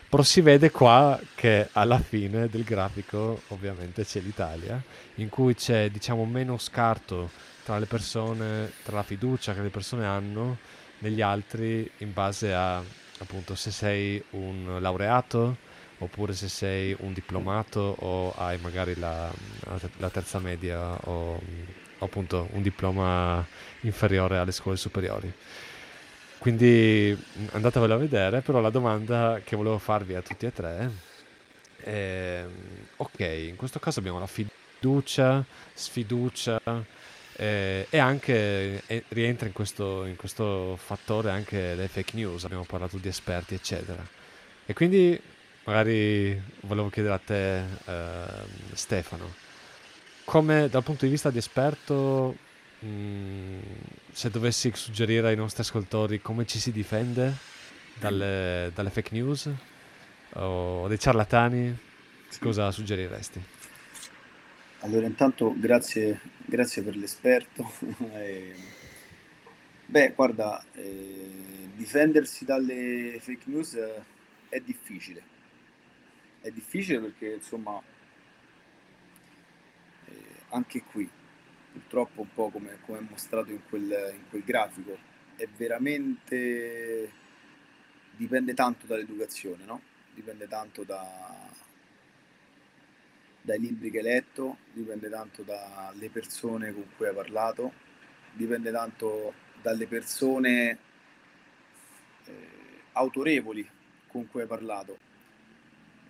però si vede qua che alla fine del grafico ovviamente c'è l'Italia, in cui c'è diciamo meno scarto tra le persone, tra la fiducia che le persone hanno negli altri in base a appunto se sei un laureato oppure se sei un diplomato o hai magari la, la terza media o, o appunto un diploma inferiore alle scuole superiori. Quindi andatevelo a vedere, però la domanda che volevo farvi a tutti e tre è, ok, in questo caso abbiamo la fiducia, sfiducia, eh, e anche eh, rientra in questo, in questo fattore anche le fake news, abbiamo parlato di esperti, eccetera. E quindi magari volevo chiedere a te, eh, Stefano, come dal punto di vista di esperto, mh, mm, se dovessi suggerire ai nostri ascoltatori come ci si difende dalle, dalle fake news o dei ciarlatani, cosa suggeriresti? Allora, intanto grazie, grazie per l'esperto. Eh, beh, guarda, eh, difendersi dalle fake news è difficile. È difficile perché, insomma, eh, anche qui, purtroppo un po' come, come mostrato in quel, in quel grafico, è veramente... dipende tanto dall'educazione, no? Dipende tanto da, dai libri che hai letto, dipende tanto dalle persone con cui hai parlato, dipende tanto dalle persone eh, autorevoli con cui hai parlato.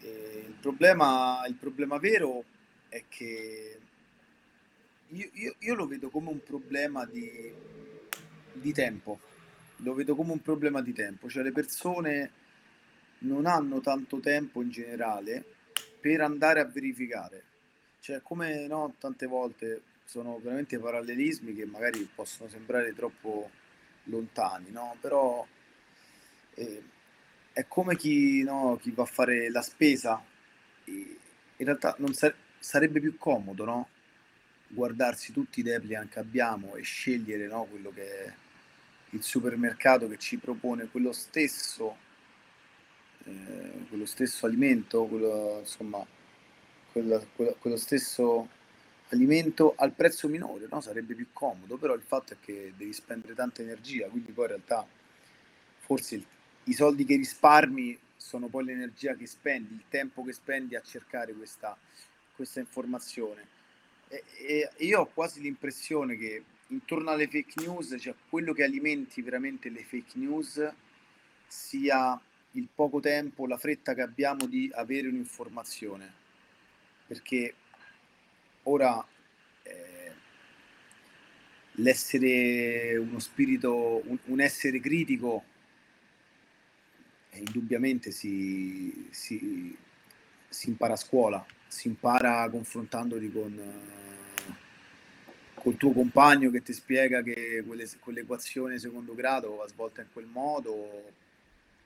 il, problema, il problema vero è che io, io, io, lo vedo come un problema di, di tempo, lo vedo come un problema di tempo, cioè le persone non hanno tanto tempo in generale per andare a verificare. Cioè, come no, tante volte sono veramente parallelismi che magari possono sembrare troppo lontani, no? Però eh, è come chi, no, chi, va a fare la spesa. in realtà non sa- sarebbe più comodo, no? Guardarsi tutti i depliant che abbiamo e scegliere no, quello che è il supermercato che ci propone quello stesso eh, quello stesso alimento, quello, insomma, quello, quello, quello, stesso alimento al prezzo minore, no? sarebbe più comodo, però il fatto è che devi spendere tanta energia, quindi poi in realtà forse il, i soldi che risparmi sono poi l'energia che spendi, il tempo che spendi a cercare questa, questa informazione. E, e, io ho quasi l'impressione che intorno alle fake news, cioè quello che alimenti veramente le fake news sia il poco tempo, la fretta che abbiamo di avere un'informazione, perché ora eh, l'essere uno spirito, un, un essere critico, eh, indubbiamente si, si, si, impara a scuola, si impara confrontandoti con, eh, col tuo compagno che ti spiega che quelle, quell'equazione secondo grado va svolta in quel modo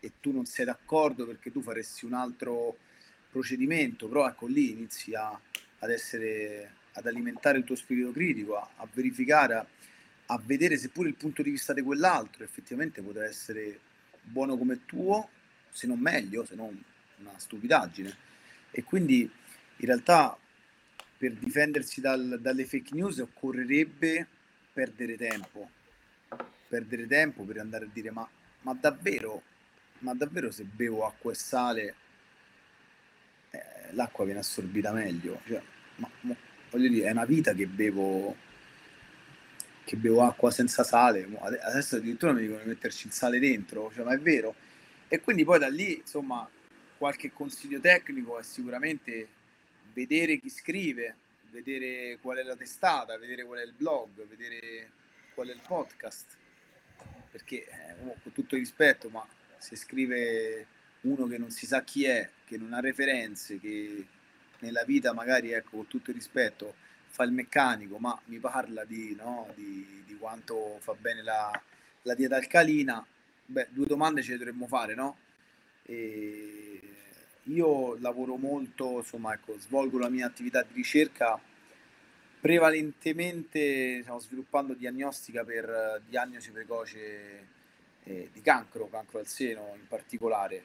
e tu non sei d'accordo perché tu faresti un altro procedimento, però ecco lì inizi a, ad essere, ad alimentare il tuo spirito critico, a, a verificare, a, a, vedere seppure il punto di vista di quell'altro effettivamente potrà essere buono come tuo, se non meglio, se non una stupidaggine. E quindi in realtà per difendersi dal, dalle fake news occorrerebbe perdere tempo, perdere tempo per andare a dire ma, ma davvero ma davvero se bevo acqua e sale eh, l'acqua viene assorbita meglio? Cioè, ma, ma, voglio dire, è una vita che bevo, che bevo acqua senza sale, adesso addirittura mi dicono di metterci il sale dentro, cioè, ma è vero? E quindi poi da lì, insomma, qualche consiglio tecnico è sicuramente vedere chi scrive, vedere qual è la testata, vedere qual è il blog, vedere qual è il podcast, perché eh, con tutto il rispetto, ma se scrive uno che non si sa chi è, che non ha referenze, che nella vita magari, ecco, con tutto il rispetto, fa il meccanico, ma mi parla di, no, di, di quanto fa bene la, la dieta alcalina, beh, due domande ce le dovremmo fare, no? E io lavoro molto, insomma, ecco, svolgo la mia attività di ricerca prevalentemente stiamo sviluppando diagnostica per diagnosi precoce eh, di cancro, cancro al seno in particolare.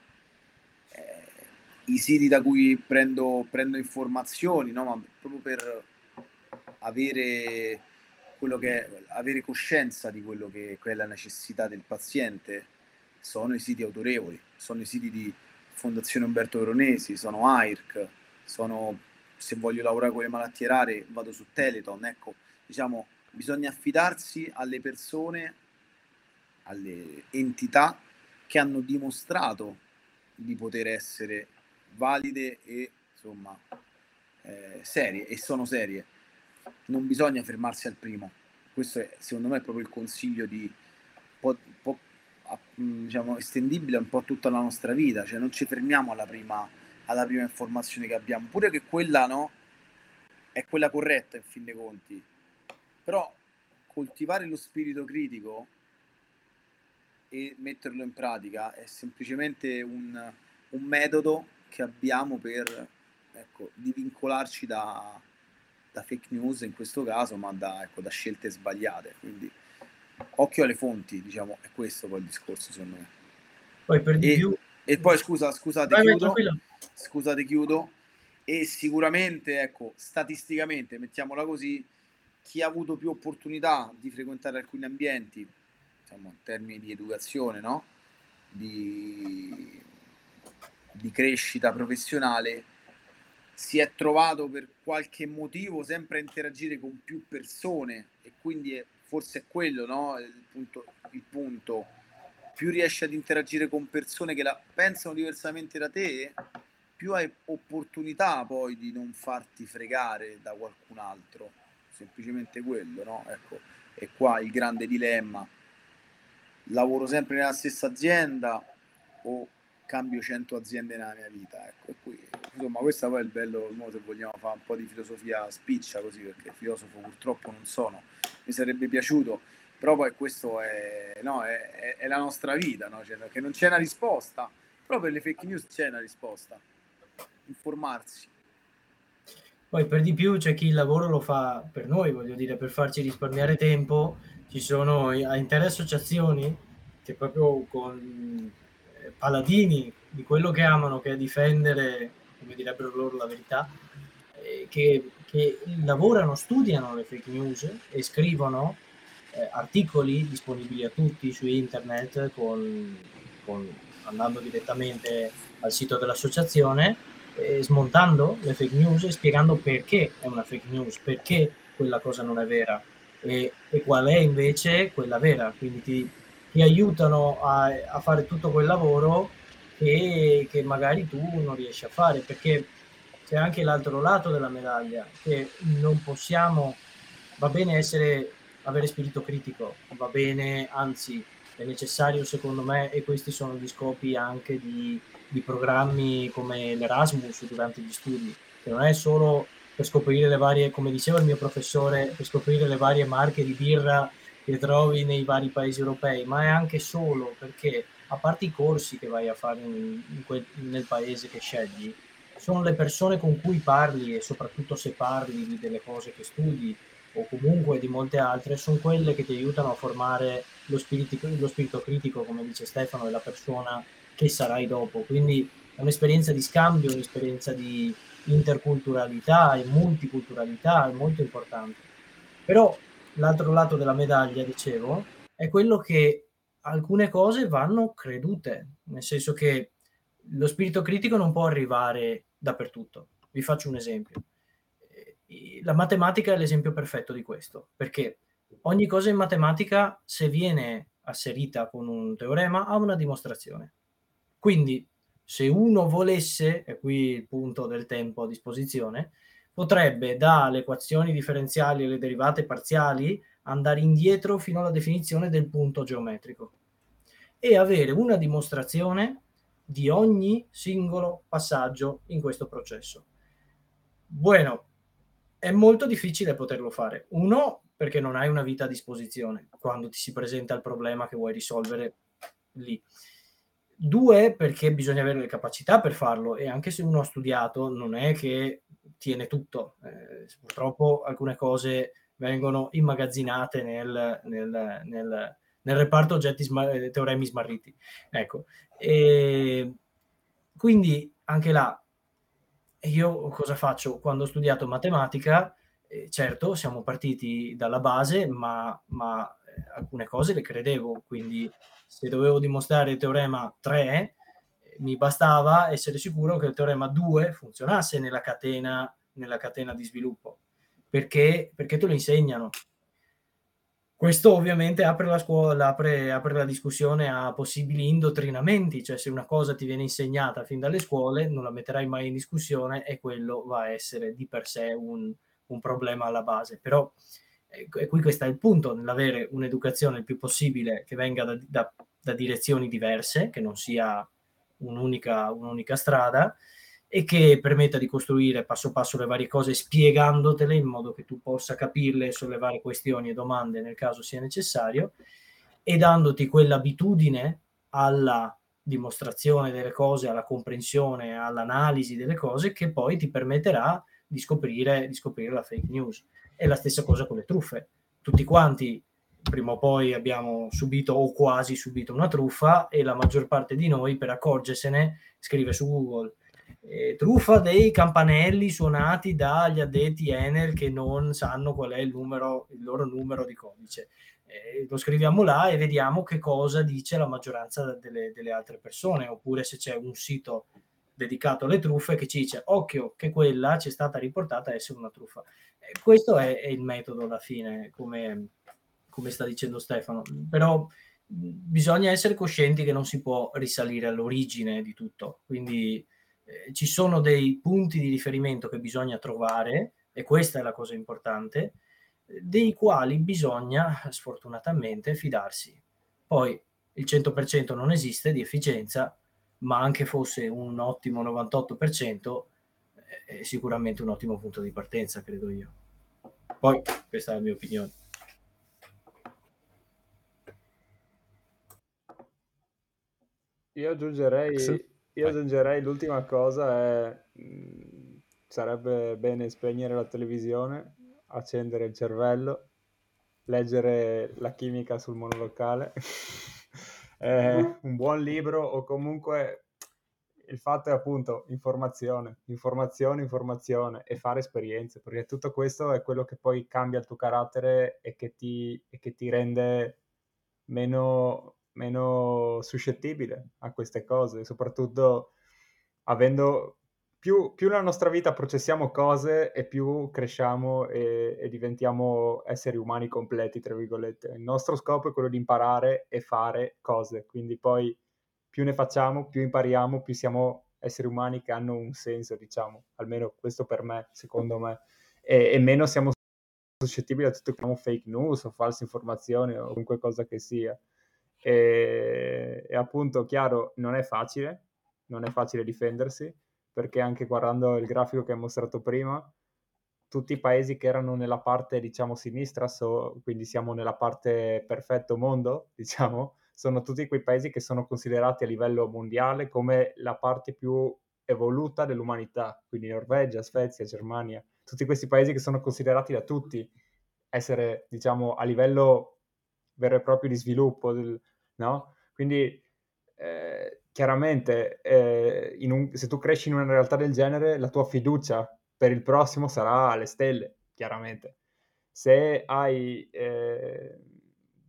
Eh, I siti da cui prendo, prendo informazioni, no? Ma proprio per avere, quello che è, avere coscienza di quello che, che è la necessità del paziente, sono i siti autorevoli, sono i siti di Fondazione Umberto Veronesi, sono AIRC, sono se voglio lavorare con le malattie rare vado su Teleton, ecco, diciamo, bisogna affidarsi alle persone, alle entità che hanno dimostrato di poter essere valide e insomma eh, serie e sono serie. Non bisogna fermarsi al primo. Questo è secondo me è proprio il consiglio di po', po', diciamo, estendibile un po' tutta la nostra vita, cioè non ci fermiamo alla prima alla prima informazione che abbiamo, pure che quella no, è quella corretta in fin dei conti, però coltivare lo spirito critico e metterlo in pratica è semplicemente un, un metodo che abbiamo per ecco, divincolarci da, da, fake news in questo caso, ma da, ecco, da, scelte sbagliate. Quindi occhio alle fonti, diciamo, è questo poi il discorso secondo me. Poi per di e, più... e poi scusa, scusate, Vai, chiudo scusate chiudo, e sicuramente, ecco, statisticamente, mettiamola così, chi ha avuto più opportunità di frequentare alcuni ambienti, diciamo, in termini di educazione, no? di, di crescita professionale, si è trovato per qualche motivo sempre a interagire con più persone e quindi è, forse è quello no? il, punto, il punto. Più riesci ad interagire con persone che la pensano diversamente da te, più hai opportunità poi di non farti fregare da qualcun altro, semplicemente quello, no? Ecco, e qua il grande dilemma, lavoro sempre nella stessa azienda o cambio 100 aziende nella mia vita, ecco, qui, insomma, questo poi è il bello, se vogliamo fare un po' di filosofia spiccia così, perché filosofo purtroppo non sono, mi sarebbe piaciuto, però poi questo è, no, è, è, è la nostra vita, no? cioè, che non c'è una risposta, però per le fake news c'è una risposta informarsi. Poi per di più c'è chi il lavoro lo fa per noi, voglio dire, per farci risparmiare tempo. Ci sono intere associazioni che proprio con eh, paladini di quello che amano, che è difendere, come direbbero loro, la verità, eh, che, che, lavorano, studiano le fake news e scrivono eh, articoli disponibili a tutti su internet con, con, andando direttamente al sito dell'associazione eh, smontando le fake news e spiegando perché è una fake news, perché quella cosa non è vera e, e qual è invece quella vera. Quindi ti, ti aiutano a, a, fare tutto quel lavoro che, che magari tu non riesci a fare, perché c'è anche l'altro lato della medaglia, che non possiamo, va bene essere, avere spirito critico, va bene, anzi è necessario secondo me, e questi sono gli scopi anche di, di programmi come l'Erasmus durante gli studi, che non è solo per scoprire le varie, come diceva il mio professore, per scoprire le varie marche di birra che trovi nei vari paesi europei, ma è anche solo perché, a parte i corsi che vai a fare in, in quel, nel paese che scegli, sono le persone con cui parli e soprattutto se parli delle cose che studi o comunque di molte altre, sono quelle che ti aiutano a formare lo spirito, lo spirito critico, come dice Stefano, della persona che sarai dopo. Quindi è un'esperienza di scambio, un'esperienza di interculturalità e multiculturalità, è molto importante. Però l'altro lato della medaglia, dicevo, è quello che alcune cose vanno credute, nel senso che lo spirito critico non può arrivare dappertutto. Vi faccio un esempio. La matematica è l'esempio perfetto di questo, perché ogni cosa in matematica, se viene asserita con un teorema, ha una dimostrazione. Quindi, se uno volesse, e qui il punto del tempo a disposizione, potrebbe dalle equazioni differenziali e le derivate parziali andare indietro fino alla definizione del punto geometrico e avere una dimostrazione di ogni singolo passaggio in questo processo. Bueno, è molto difficile poterlo fare. Uno, perché non hai una vita a disposizione quando ti si presenta il problema che vuoi risolvere lì. Due, perché bisogna avere le capacità per farlo e anche se uno ha studiato non è che tiene tutto. Eh, purtroppo alcune cose vengono immagazzinate nel, nel, nel, nel reparto oggetti smar- teoremi smarriti. Ecco. E quindi anche là, io cosa faccio? Quando ho studiato matematica, eh, certo, siamo partiti dalla base, ma, ma eh, alcune cose le credevo, quindi se dovevo dimostrare il teorema 3, mi bastava essere sicuro che il teorema 2 funzionasse nella catena, nella catena di sviluppo, perché, perché te lo insegnano. Questo ovviamente apre la, scuola, apre, apre la discussione a possibili indottrinamenti, cioè se una cosa ti viene insegnata fin dalle scuole non la metterai mai in discussione e quello va a essere di per sé un, un problema alla base. Però e qui questo è il punto, nell'avere un'educazione il più possibile che venga da, da, da direzioni diverse, che non sia un'unica, un'unica, strada e che permetta di costruire passo passo le varie cose spiegandotele in modo che tu possa capirle sollevare questioni e domande nel caso sia necessario e dandoti quell'abitudine alla dimostrazione delle cose, alla comprensione, all'analisi delle cose che poi ti permetterà di scoprire, di scoprire la fake news. E la stessa cosa con le truffe. Tutti quanti prima o poi abbiamo subito o quasi subito una truffa e la maggior parte di noi per accorgersene scrive su Google eh, truffa dei campanelli suonati dagli addetti Enel che non sanno qual è il, numero, il loro numero di codice. Eh, lo scriviamo là e vediamo che cosa dice la maggioranza delle, delle altre persone, oppure se c'è un sito dedicato alle truffe che ci dice occhio che quella ci è stata riportata essere una truffa. Eh, questo è, è, il metodo alla fine, come, come sta dicendo Stefano, però bisogna essere coscienti che non si può risalire all'origine di tutto, quindi eh, ci sono dei punti di riferimento che bisogna trovare, e questa è la cosa importante, dei quali bisogna sfortunatamente fidarsi. Poi il 100% non esiste di efficienza, ma anche fosse un ottimo 98%, è sicuramente un ottimo punto di partenza, credo io. Poi, questa è la mia opinione. Io aggiungerei, sì. io aggiungerei l'ultima cosa è mh, sarebbe bene spegnere la televisione, accendere il cervello, leggere la chimica sul monolocale eh, un buon libro o comunque il fatto è appunto informazione, informazione, informazione e fare esperienze, perché tutto questo è quello che poi cambia il tuo carattere e che ti, e che ti rende meno, meno suscettibile a queste cose, soprattutto avendo più, più, nella nostra vita processiamo cose e più cresciamo e, e, diventiamo esseri umani completi, tra virgolette. Il nostro scopo è quello di imparare e fare cose, quindi poi più ne facciamo, più impariamo, più siamo esseri umani che hanno un senso, diciamo, almeno questo per me, secondo me, e, e meno siamo suscettibili a tutto che fake news o false informazioni o qualunque cosa che sia. E, e appunto, chiaro, non è facile, non è facile difendersi, perché anche guardando il grafico che hai mostrato prima, tutti i paesi che erano nella parte, diciamo, sinistra, so, quindi siamo nella parte perfetto mondo, diciamo, sono tutti quei paesi che sono considerati a livello mondiale come la parte più evoluta dell'umanità, quindi Norvegia, Svezia, Germania, tutti questi paesi che sono considerati da tutti essere, diciamo, a livello vero e proprio di sviluppo, del, no? Quindi eh, chiaramente eh, un, se tu cresci in una realtà del genere, la tua fiducia per il prossimo sarà alle stelle, chiaramente. Se hai eh,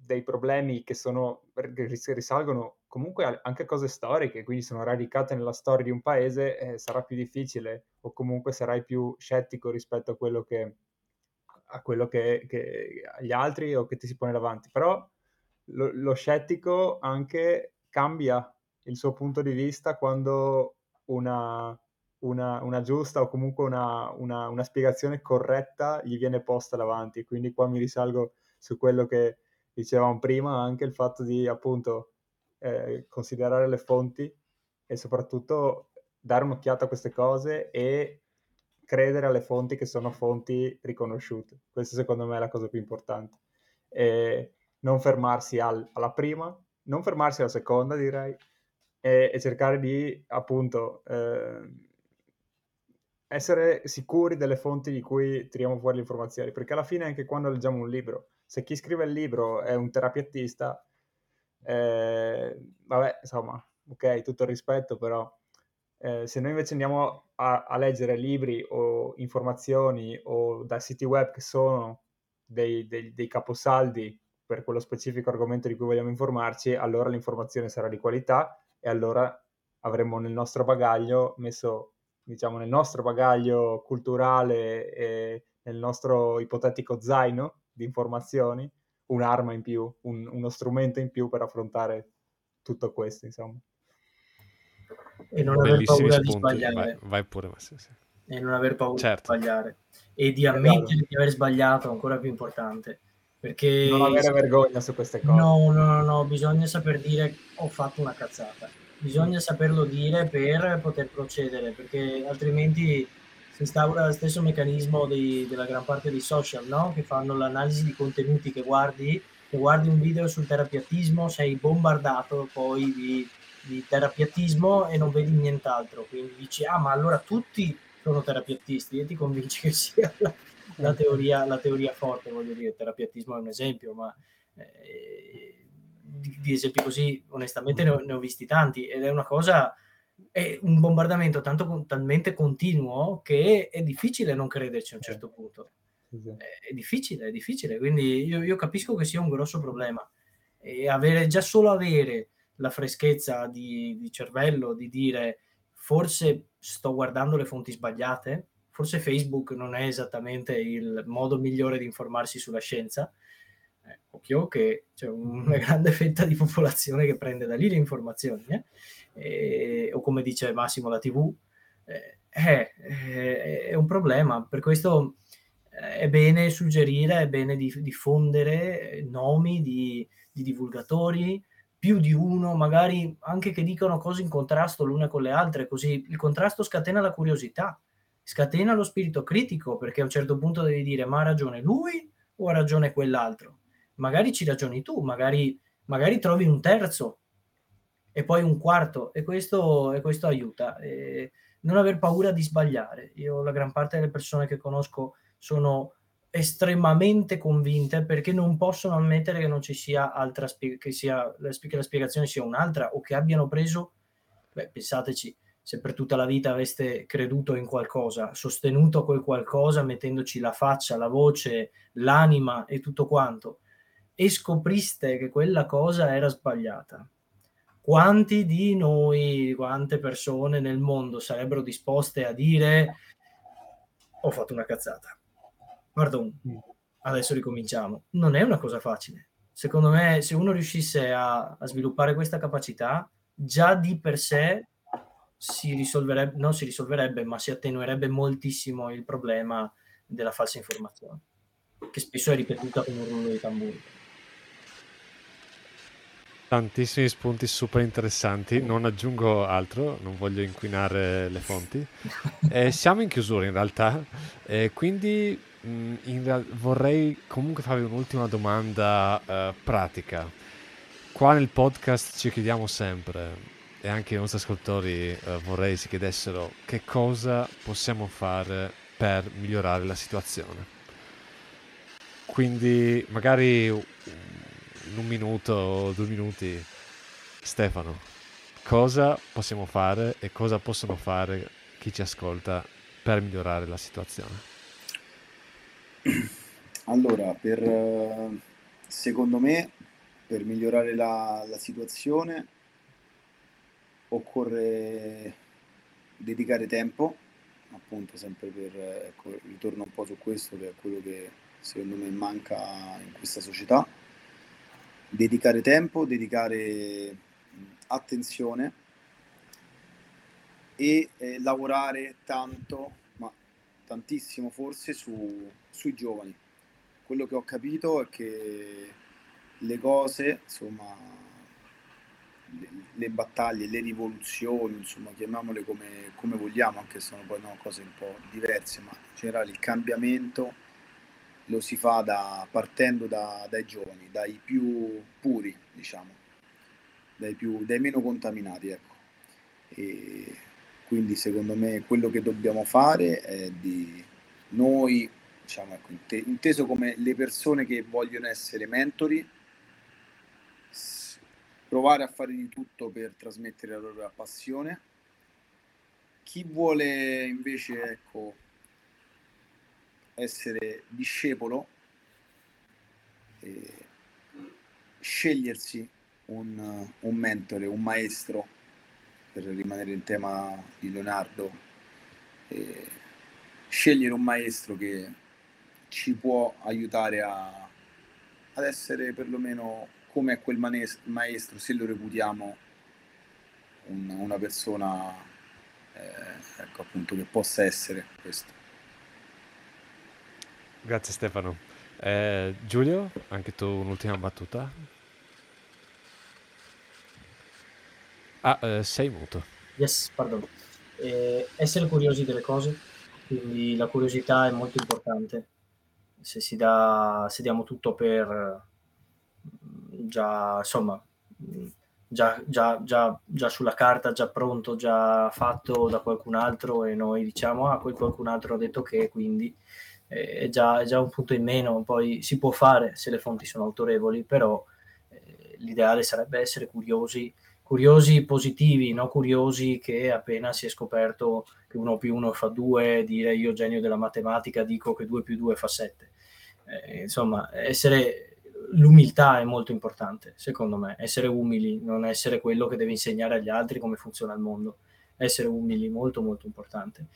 dei problemi che, sono, risalgono comunque anche a cose storiche, quindi sono radicate nella storia di un paese, eh, sarà più difficile o comunque sarai più scettico rispetto a quello che, a quello che, che agli altri o che ti si pone davanti. Però lo, lo scettico anche cambia il suo punto di vista quando una, una, una giusta o comunque una, una, una, spiegazione corretta gli viene posta davanti. Quindi qua mi risalgo su quello che dicevamo prima, anche il fatto di appunto eh, considerare le fonti e soprattutto dare un'occhiata a queste cose e credere alle fonti che sono fonti riconosciute. Questa secondo me è la cosa più importante. E non fermarsi al, alla prima, non fermarsi alla seconda direi, e, e cercare di appunto eh, essere sicuri delle fonti di cui tiriamo fuori le informazioni, perché alla fine anche quando leggiamo un libro, se chi scrive il libro è un terapeutista, eh, vabbè, insomma, ok, tutto il rispetto, però eh, se noi invece andiamo a, a, leggere libri o informazioni o da siti web che sono dei, dei, dei caposaldi per quello specifico argomento di cui vogliamo informarci, allora l'informazione sarà di qualità e allora avremo nel nostro bagaglio messo diciamo, nel nostro bagaglio culturale e nel nostro ipotetico zaino di informazioni, un'arma in più, un, uno strumento in più per affrontare tutto questo, insomma. E non aver paura spunti. di sbagliare. Vai, vai pure, ma sì, sì. E non aver paura certo. di sbagliare. E di ammettere di aver sbagliato, ancora più importante. Perché... Non avere vergogna su queste cose. No, no, no, no, bisogna saper dire ho fatto una cazzata bisogna saperlo dire per poter procedere, perché altrimenti si instaura lo stesso meccanismo di, della gran parte dei social, no? che fanno l'analisi di contenuti che guardi, che guardi un video sul terapiatismo, sei bombardato poi di, di terapiatismo e non vedi nient'altro, quindi dici, ah ma allora tutti sono terapiatisti e ti convinci che sia la, la, teoria, la teoria forte, voglio dire, il terapiatismo è un esempio, ma... Eh, di, di esempi così, onestamente ne ho, ne ho, visti tanti ed è una cosa, è un bombardamento tanto, talmente continuo che è difficile non crederci a un certo punto. È, è difficile, è difficile, quindi io, io, capisco che sia un grosso problema. E avere, già solo avere la freschezza di, di cervello di dire forse sto guardando le fonti sbagliate, forse Facebook non è esattamente il modo migliore di informarsi sulla scienza, eh, occhio che c'è una grande fetta di popolazione che prende da lì le informazioni, eh? E, o come dice Massimo la TV, eh, è, è, un problema. Per questo eh, è bene suggerire, è bene diffondere nomi di, di divulgatori, più di uno, magari anche che dicano cose in contrasto l'una con le altre, così il contrasto scatena la curiosità, scatena lo spirito critico, perché a un certo punto devi dire ma ha ragione lui o ha ragione quell'altro? Magari ci ragioni tu, magari, magari trovi un terzo e poi un quarto e questo, e questo aiuta. E non aver paura di sbagliare. Io la gran parte delle persone che conosco sono estremamente convinte perché non possono ammettere che non ci sia altra spie- che, sia, che la spiegazione sia un'altra o che abbiano preso, beh, pensateci, se per tutta la vita aveste creduto in qualcosa, sostenuto quel qualcosa mettendoci la faccia, la voce, l'anima e tutto quanto, e scopriste che quella cosa era sbagliata, quanti di noi, quante persone nel mondo sarebbero disposte a dire ho fatto una cazzata, pardon, mm. adesso ricominciamo. Non è una cosa facile. Secondo me, se uno riuscisse a, a sviluppare questa capacità, già di per sé si risolverebbe, non si risolverebbe, ma si attenuerebbe moltissimo il problema della falsa informazione, che spesso è ripetuta come un rullo di tamburo. Tantissimi spunti super interessanti, non aggiungo altro, non voglio inquinare le fonti. Eh, siamo in chiusura in realtà, eh, quindi mh, mm, in real- vorrei comunque farvi un'ultima domanda eh, pratica. Qua nel podcast ci chiediamo sempre, e anche i nostri ascoltatori eh, vorrei si chiedessero, che cosa possiamo fare per migliorare la situazione. Quindi magari in un minuto o due minuti, Stefano, cosa possiamo fare e cosa possono fare chi ci ascolta per migliorare la situazione? Allora, per, secondo me, per migliorare la, la situazione occorre dedicare tempo, appunto sempre per, ecco, ritorno un po' su questo che è quello che secondo me manca in questa società dedicare tempo, dedicare attenzione e eh, lavorare tanto, ma tantissimo forse, su, sui giovani. Quello che ho capito è che le cose, insomma, le, le, battaglie, le rivoluzioni, insomma, chiamiamole come, come vogliamo, anche se sono poi no, cose un po' diverse, ma in generale il cambiamento lo si fa da, partendo da, dai giovani, dai più puri, diciamo, dai, più, dai meno contaminati. Ecco. E quindi secondo me quello che dobbiamo fare è di noi, diciamo, ecco, inteso come le persone che vogliono essere mentori, provare a fare di tutto per trasmettere la loro passione. Chi vuole invece ecco, essere discepolo, eh, scegliersi un, un, mentore, un maestro, per rimanere in tema di Leonardo, eh, scegliere un maestro che ci può aiutare a, ad essere perlomeno come quel maestro, se lo reputiamo un, una persona eh, ecco appunto che possa essere questo. Grazie Stefano. Eh, Giulio, anche tu un'ultima battuta? Ah, eh, sei muto. Yes, pardon. Eh, essere curiosi delle cose, quindi la curiosità è molto importante. Se, si dà, se diamo tutto per già, insomma, già, già, già, già sulla carta, già pronto, già fatto da qualcun altro e noi diciamo, ah, quel qualcun altro ha detto che, quindi è già, è già un punto in meno, poi si può fare se le fonti sono autorevoli, però eh, l'ideale sarebbe essere curiosi, curiosi positivi, non curiosi che appena si è scoperto che uno più uno fa due, dire io genio della matematica dico che due più due fa sette. Eh, insomma, essere l'umiltà è molto importante, secondo me, essere umili, non essere quello che deve insegnare agli altri come funziona il mondo, essere umili, molto molto importante.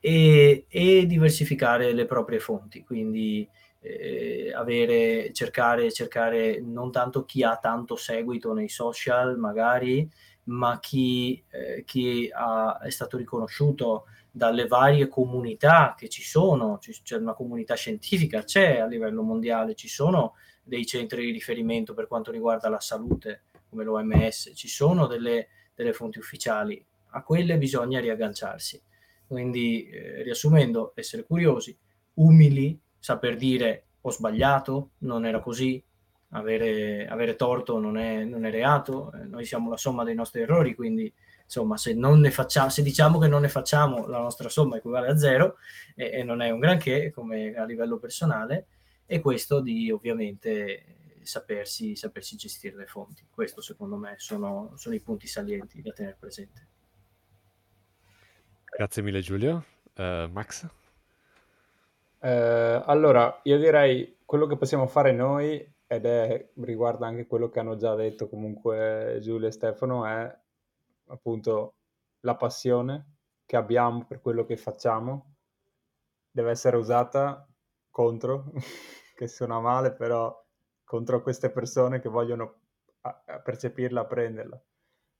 E, e diversificare le proprie fonti, quindi eh, avere, cercare, cercare non tanto chi ha tanto seguito nei social, magari, ma chi, eh, chi ha, è stato riconosciuto dalle varie comunità che ci sono, c'è una comunità scientifica, c'è a livello mondiale, ci sono dei centri di riferimento per quanto riguarda la salute, come l'OMS, ci sono delle, delle fonti ufficiali, a quelle bisogna riagganciarsi. Quindi, eh, riassumendo, essere curiosi, umili, saper dire ho sbagliato, non era così, avere, avere torto non è, non è reato, eh, noi siamo la somma dei nostri errori, quindi insomma se, non ne facciamo, se diciamo che non ne facciamo, la nostra somma equivale a zero e, e non è un granché come a livello personale e questo di ovviamente sapersi, sapersi gestire le fonti. Questo secondo me sono, sono i punti salienti da tenere presente. Grazie mille Giulio. Uh, Max? Uh, allora, io direi quello che possiamo fare noi, ed è, riguarda anche quello che hanno già detto comunque Giulio e Stefano, è appunto la passione che abbiamo per quello che facciamo deve essere usata contro che suona male, però contro queste persone che vogliono percepirla, prenderla.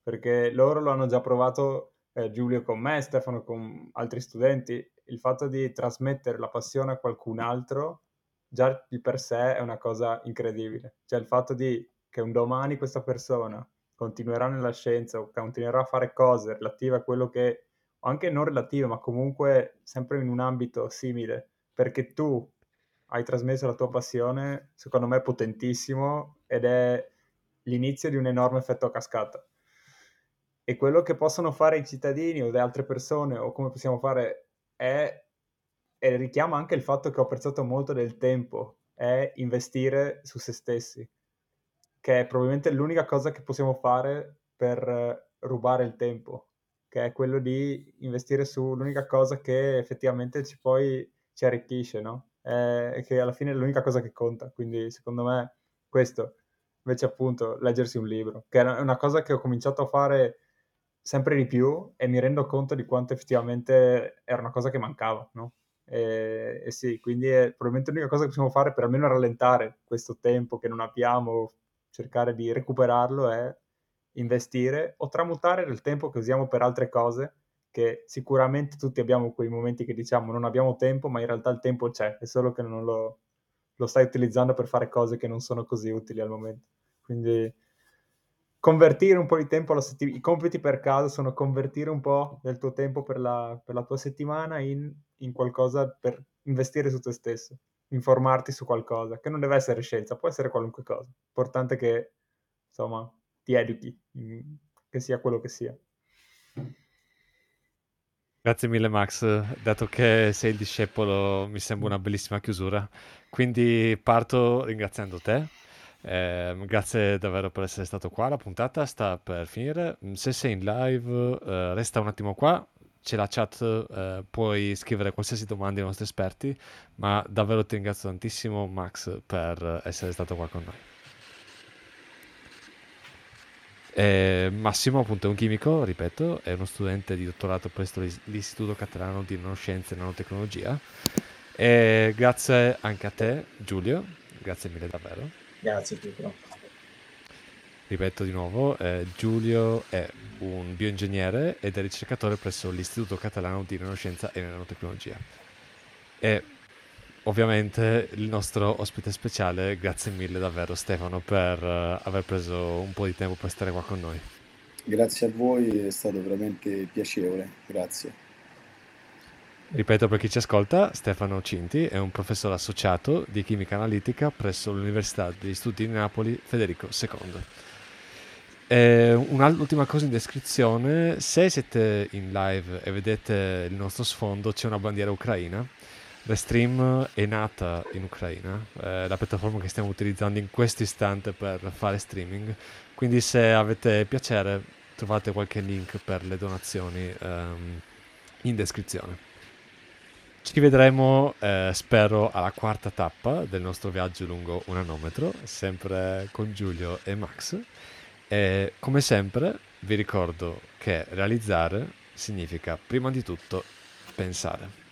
Perché loro lo hanno già provato, eh, Giulio con me, Stefano con altri studenti, il fatto di trasmettere la passione a qualcun altro già di per sé è una cosa incredibile. Cioè il fatto di che un domani questa persona continuerà nella scienza o continuerà a fare cose relative a quello che, o anche non relative, ma comunque sempre in un ambito simile, perché tu hai trasmesso la tua passione, secondo me è potentissimo ed è l'inizio di un enorme effetto a cascata. E quello che possono fare i cittadini o le altre persone, o come possiamo fare, è, e richiama anche il fatto che ho apprezzato molto del tempo, è investire su se stessi, che è probabilmente l'unica cosa che possiamo fare per rubare il tempo, che è quello di investire su l'unica cosa che effettivamente ci poi ci arricchisce, no? eh, che alla fine è l'unica cosa che conta. Quindi secondo me questo, invece appunto leggersi un libro, che è una cosa che ho cominciato a fare sempre di più e mi rendo conto di quanto effettivamente era una cosa che mancava, no? E, e sì, quindi è probabilmente l'unica cosa che possiamo fare per almeno rallentare questo tempo che non abbiamo, cercare di recuperarlo è investire o tramutare del tempo che usiamo per altre cose che sicuramente tutti abbiamo quei momenti che diciamo non abbiamo tempo, ma in realtà il tempo c'è, è solo che non lo, lo stai utilizzando per fare cose che non sono così utili al momento. Quindi convertire un po' di tempo alla settimana. I compiti per casa sono convertire un po' del tuo tempo per la, per la tua settimana in, in, qualcosa per investire su te stesso, informarti su qualcosa, che non deve essere scienza, può essere qualunque cosa. Importante che, insomma, ti educhi, che sia quello che sia. Grazie mille Max, dato che sei il discepolo mi sembra una bellissima chiusura, quindi parto ringraziando te eh, grazie davvero per essere stato qua. La puntata sta per finire. Se sei in live, eh, resta un attimo qua. C'è la chat, eh, puoi scrivere qualsiasi domanda ai nostri esperti. Ma davvero ti ringrazio tantissimo, Max, per essere stato qua con noi. E Massimo, appunto, è un chimico, ripeto, è uno studente di dottorato presso l'Istituto Catalano di Nanoscienze e Nanotecnologia. E grazie anche a te, Giulio. Grazie mille davvero. Grazie Pietro. Ripeto di nuovo, eh, Giulio è un bioingegnere ed è ricercatore presso l'Istituto Catalano di Nanoscienza e Nanotecnologia. E ovviamente il nostro ospite speciale, grazie mille davvero Stefano per uh, aver preso un po' di tempo per stare qua con noi. Grazie a voi, è stato veramente piacevole, grazie. Ripeto per chi ci ascolta, Stefano Cinti è un professore associato di chimica analitica presso l'Università degli Studi di Napoli Federico II. E un'ultima cosa in descrizione, se siete in live e vedete il nostro sfondo c'è una bandiera ucraina. Restream è nata in Ucraina, è la piattaforma che stiamo utilizzando in questo istante per fare streaming, quindi se avete piacere trovate qualche link per le donazioni um, in descrizione. Ci vedremo, eh, spero, alla quarta tappa del nostro viaggio lungo un annometro, sempre con Giulio e Max. E come sempre vi ricordo che realizzare significa prima di tutto pensare.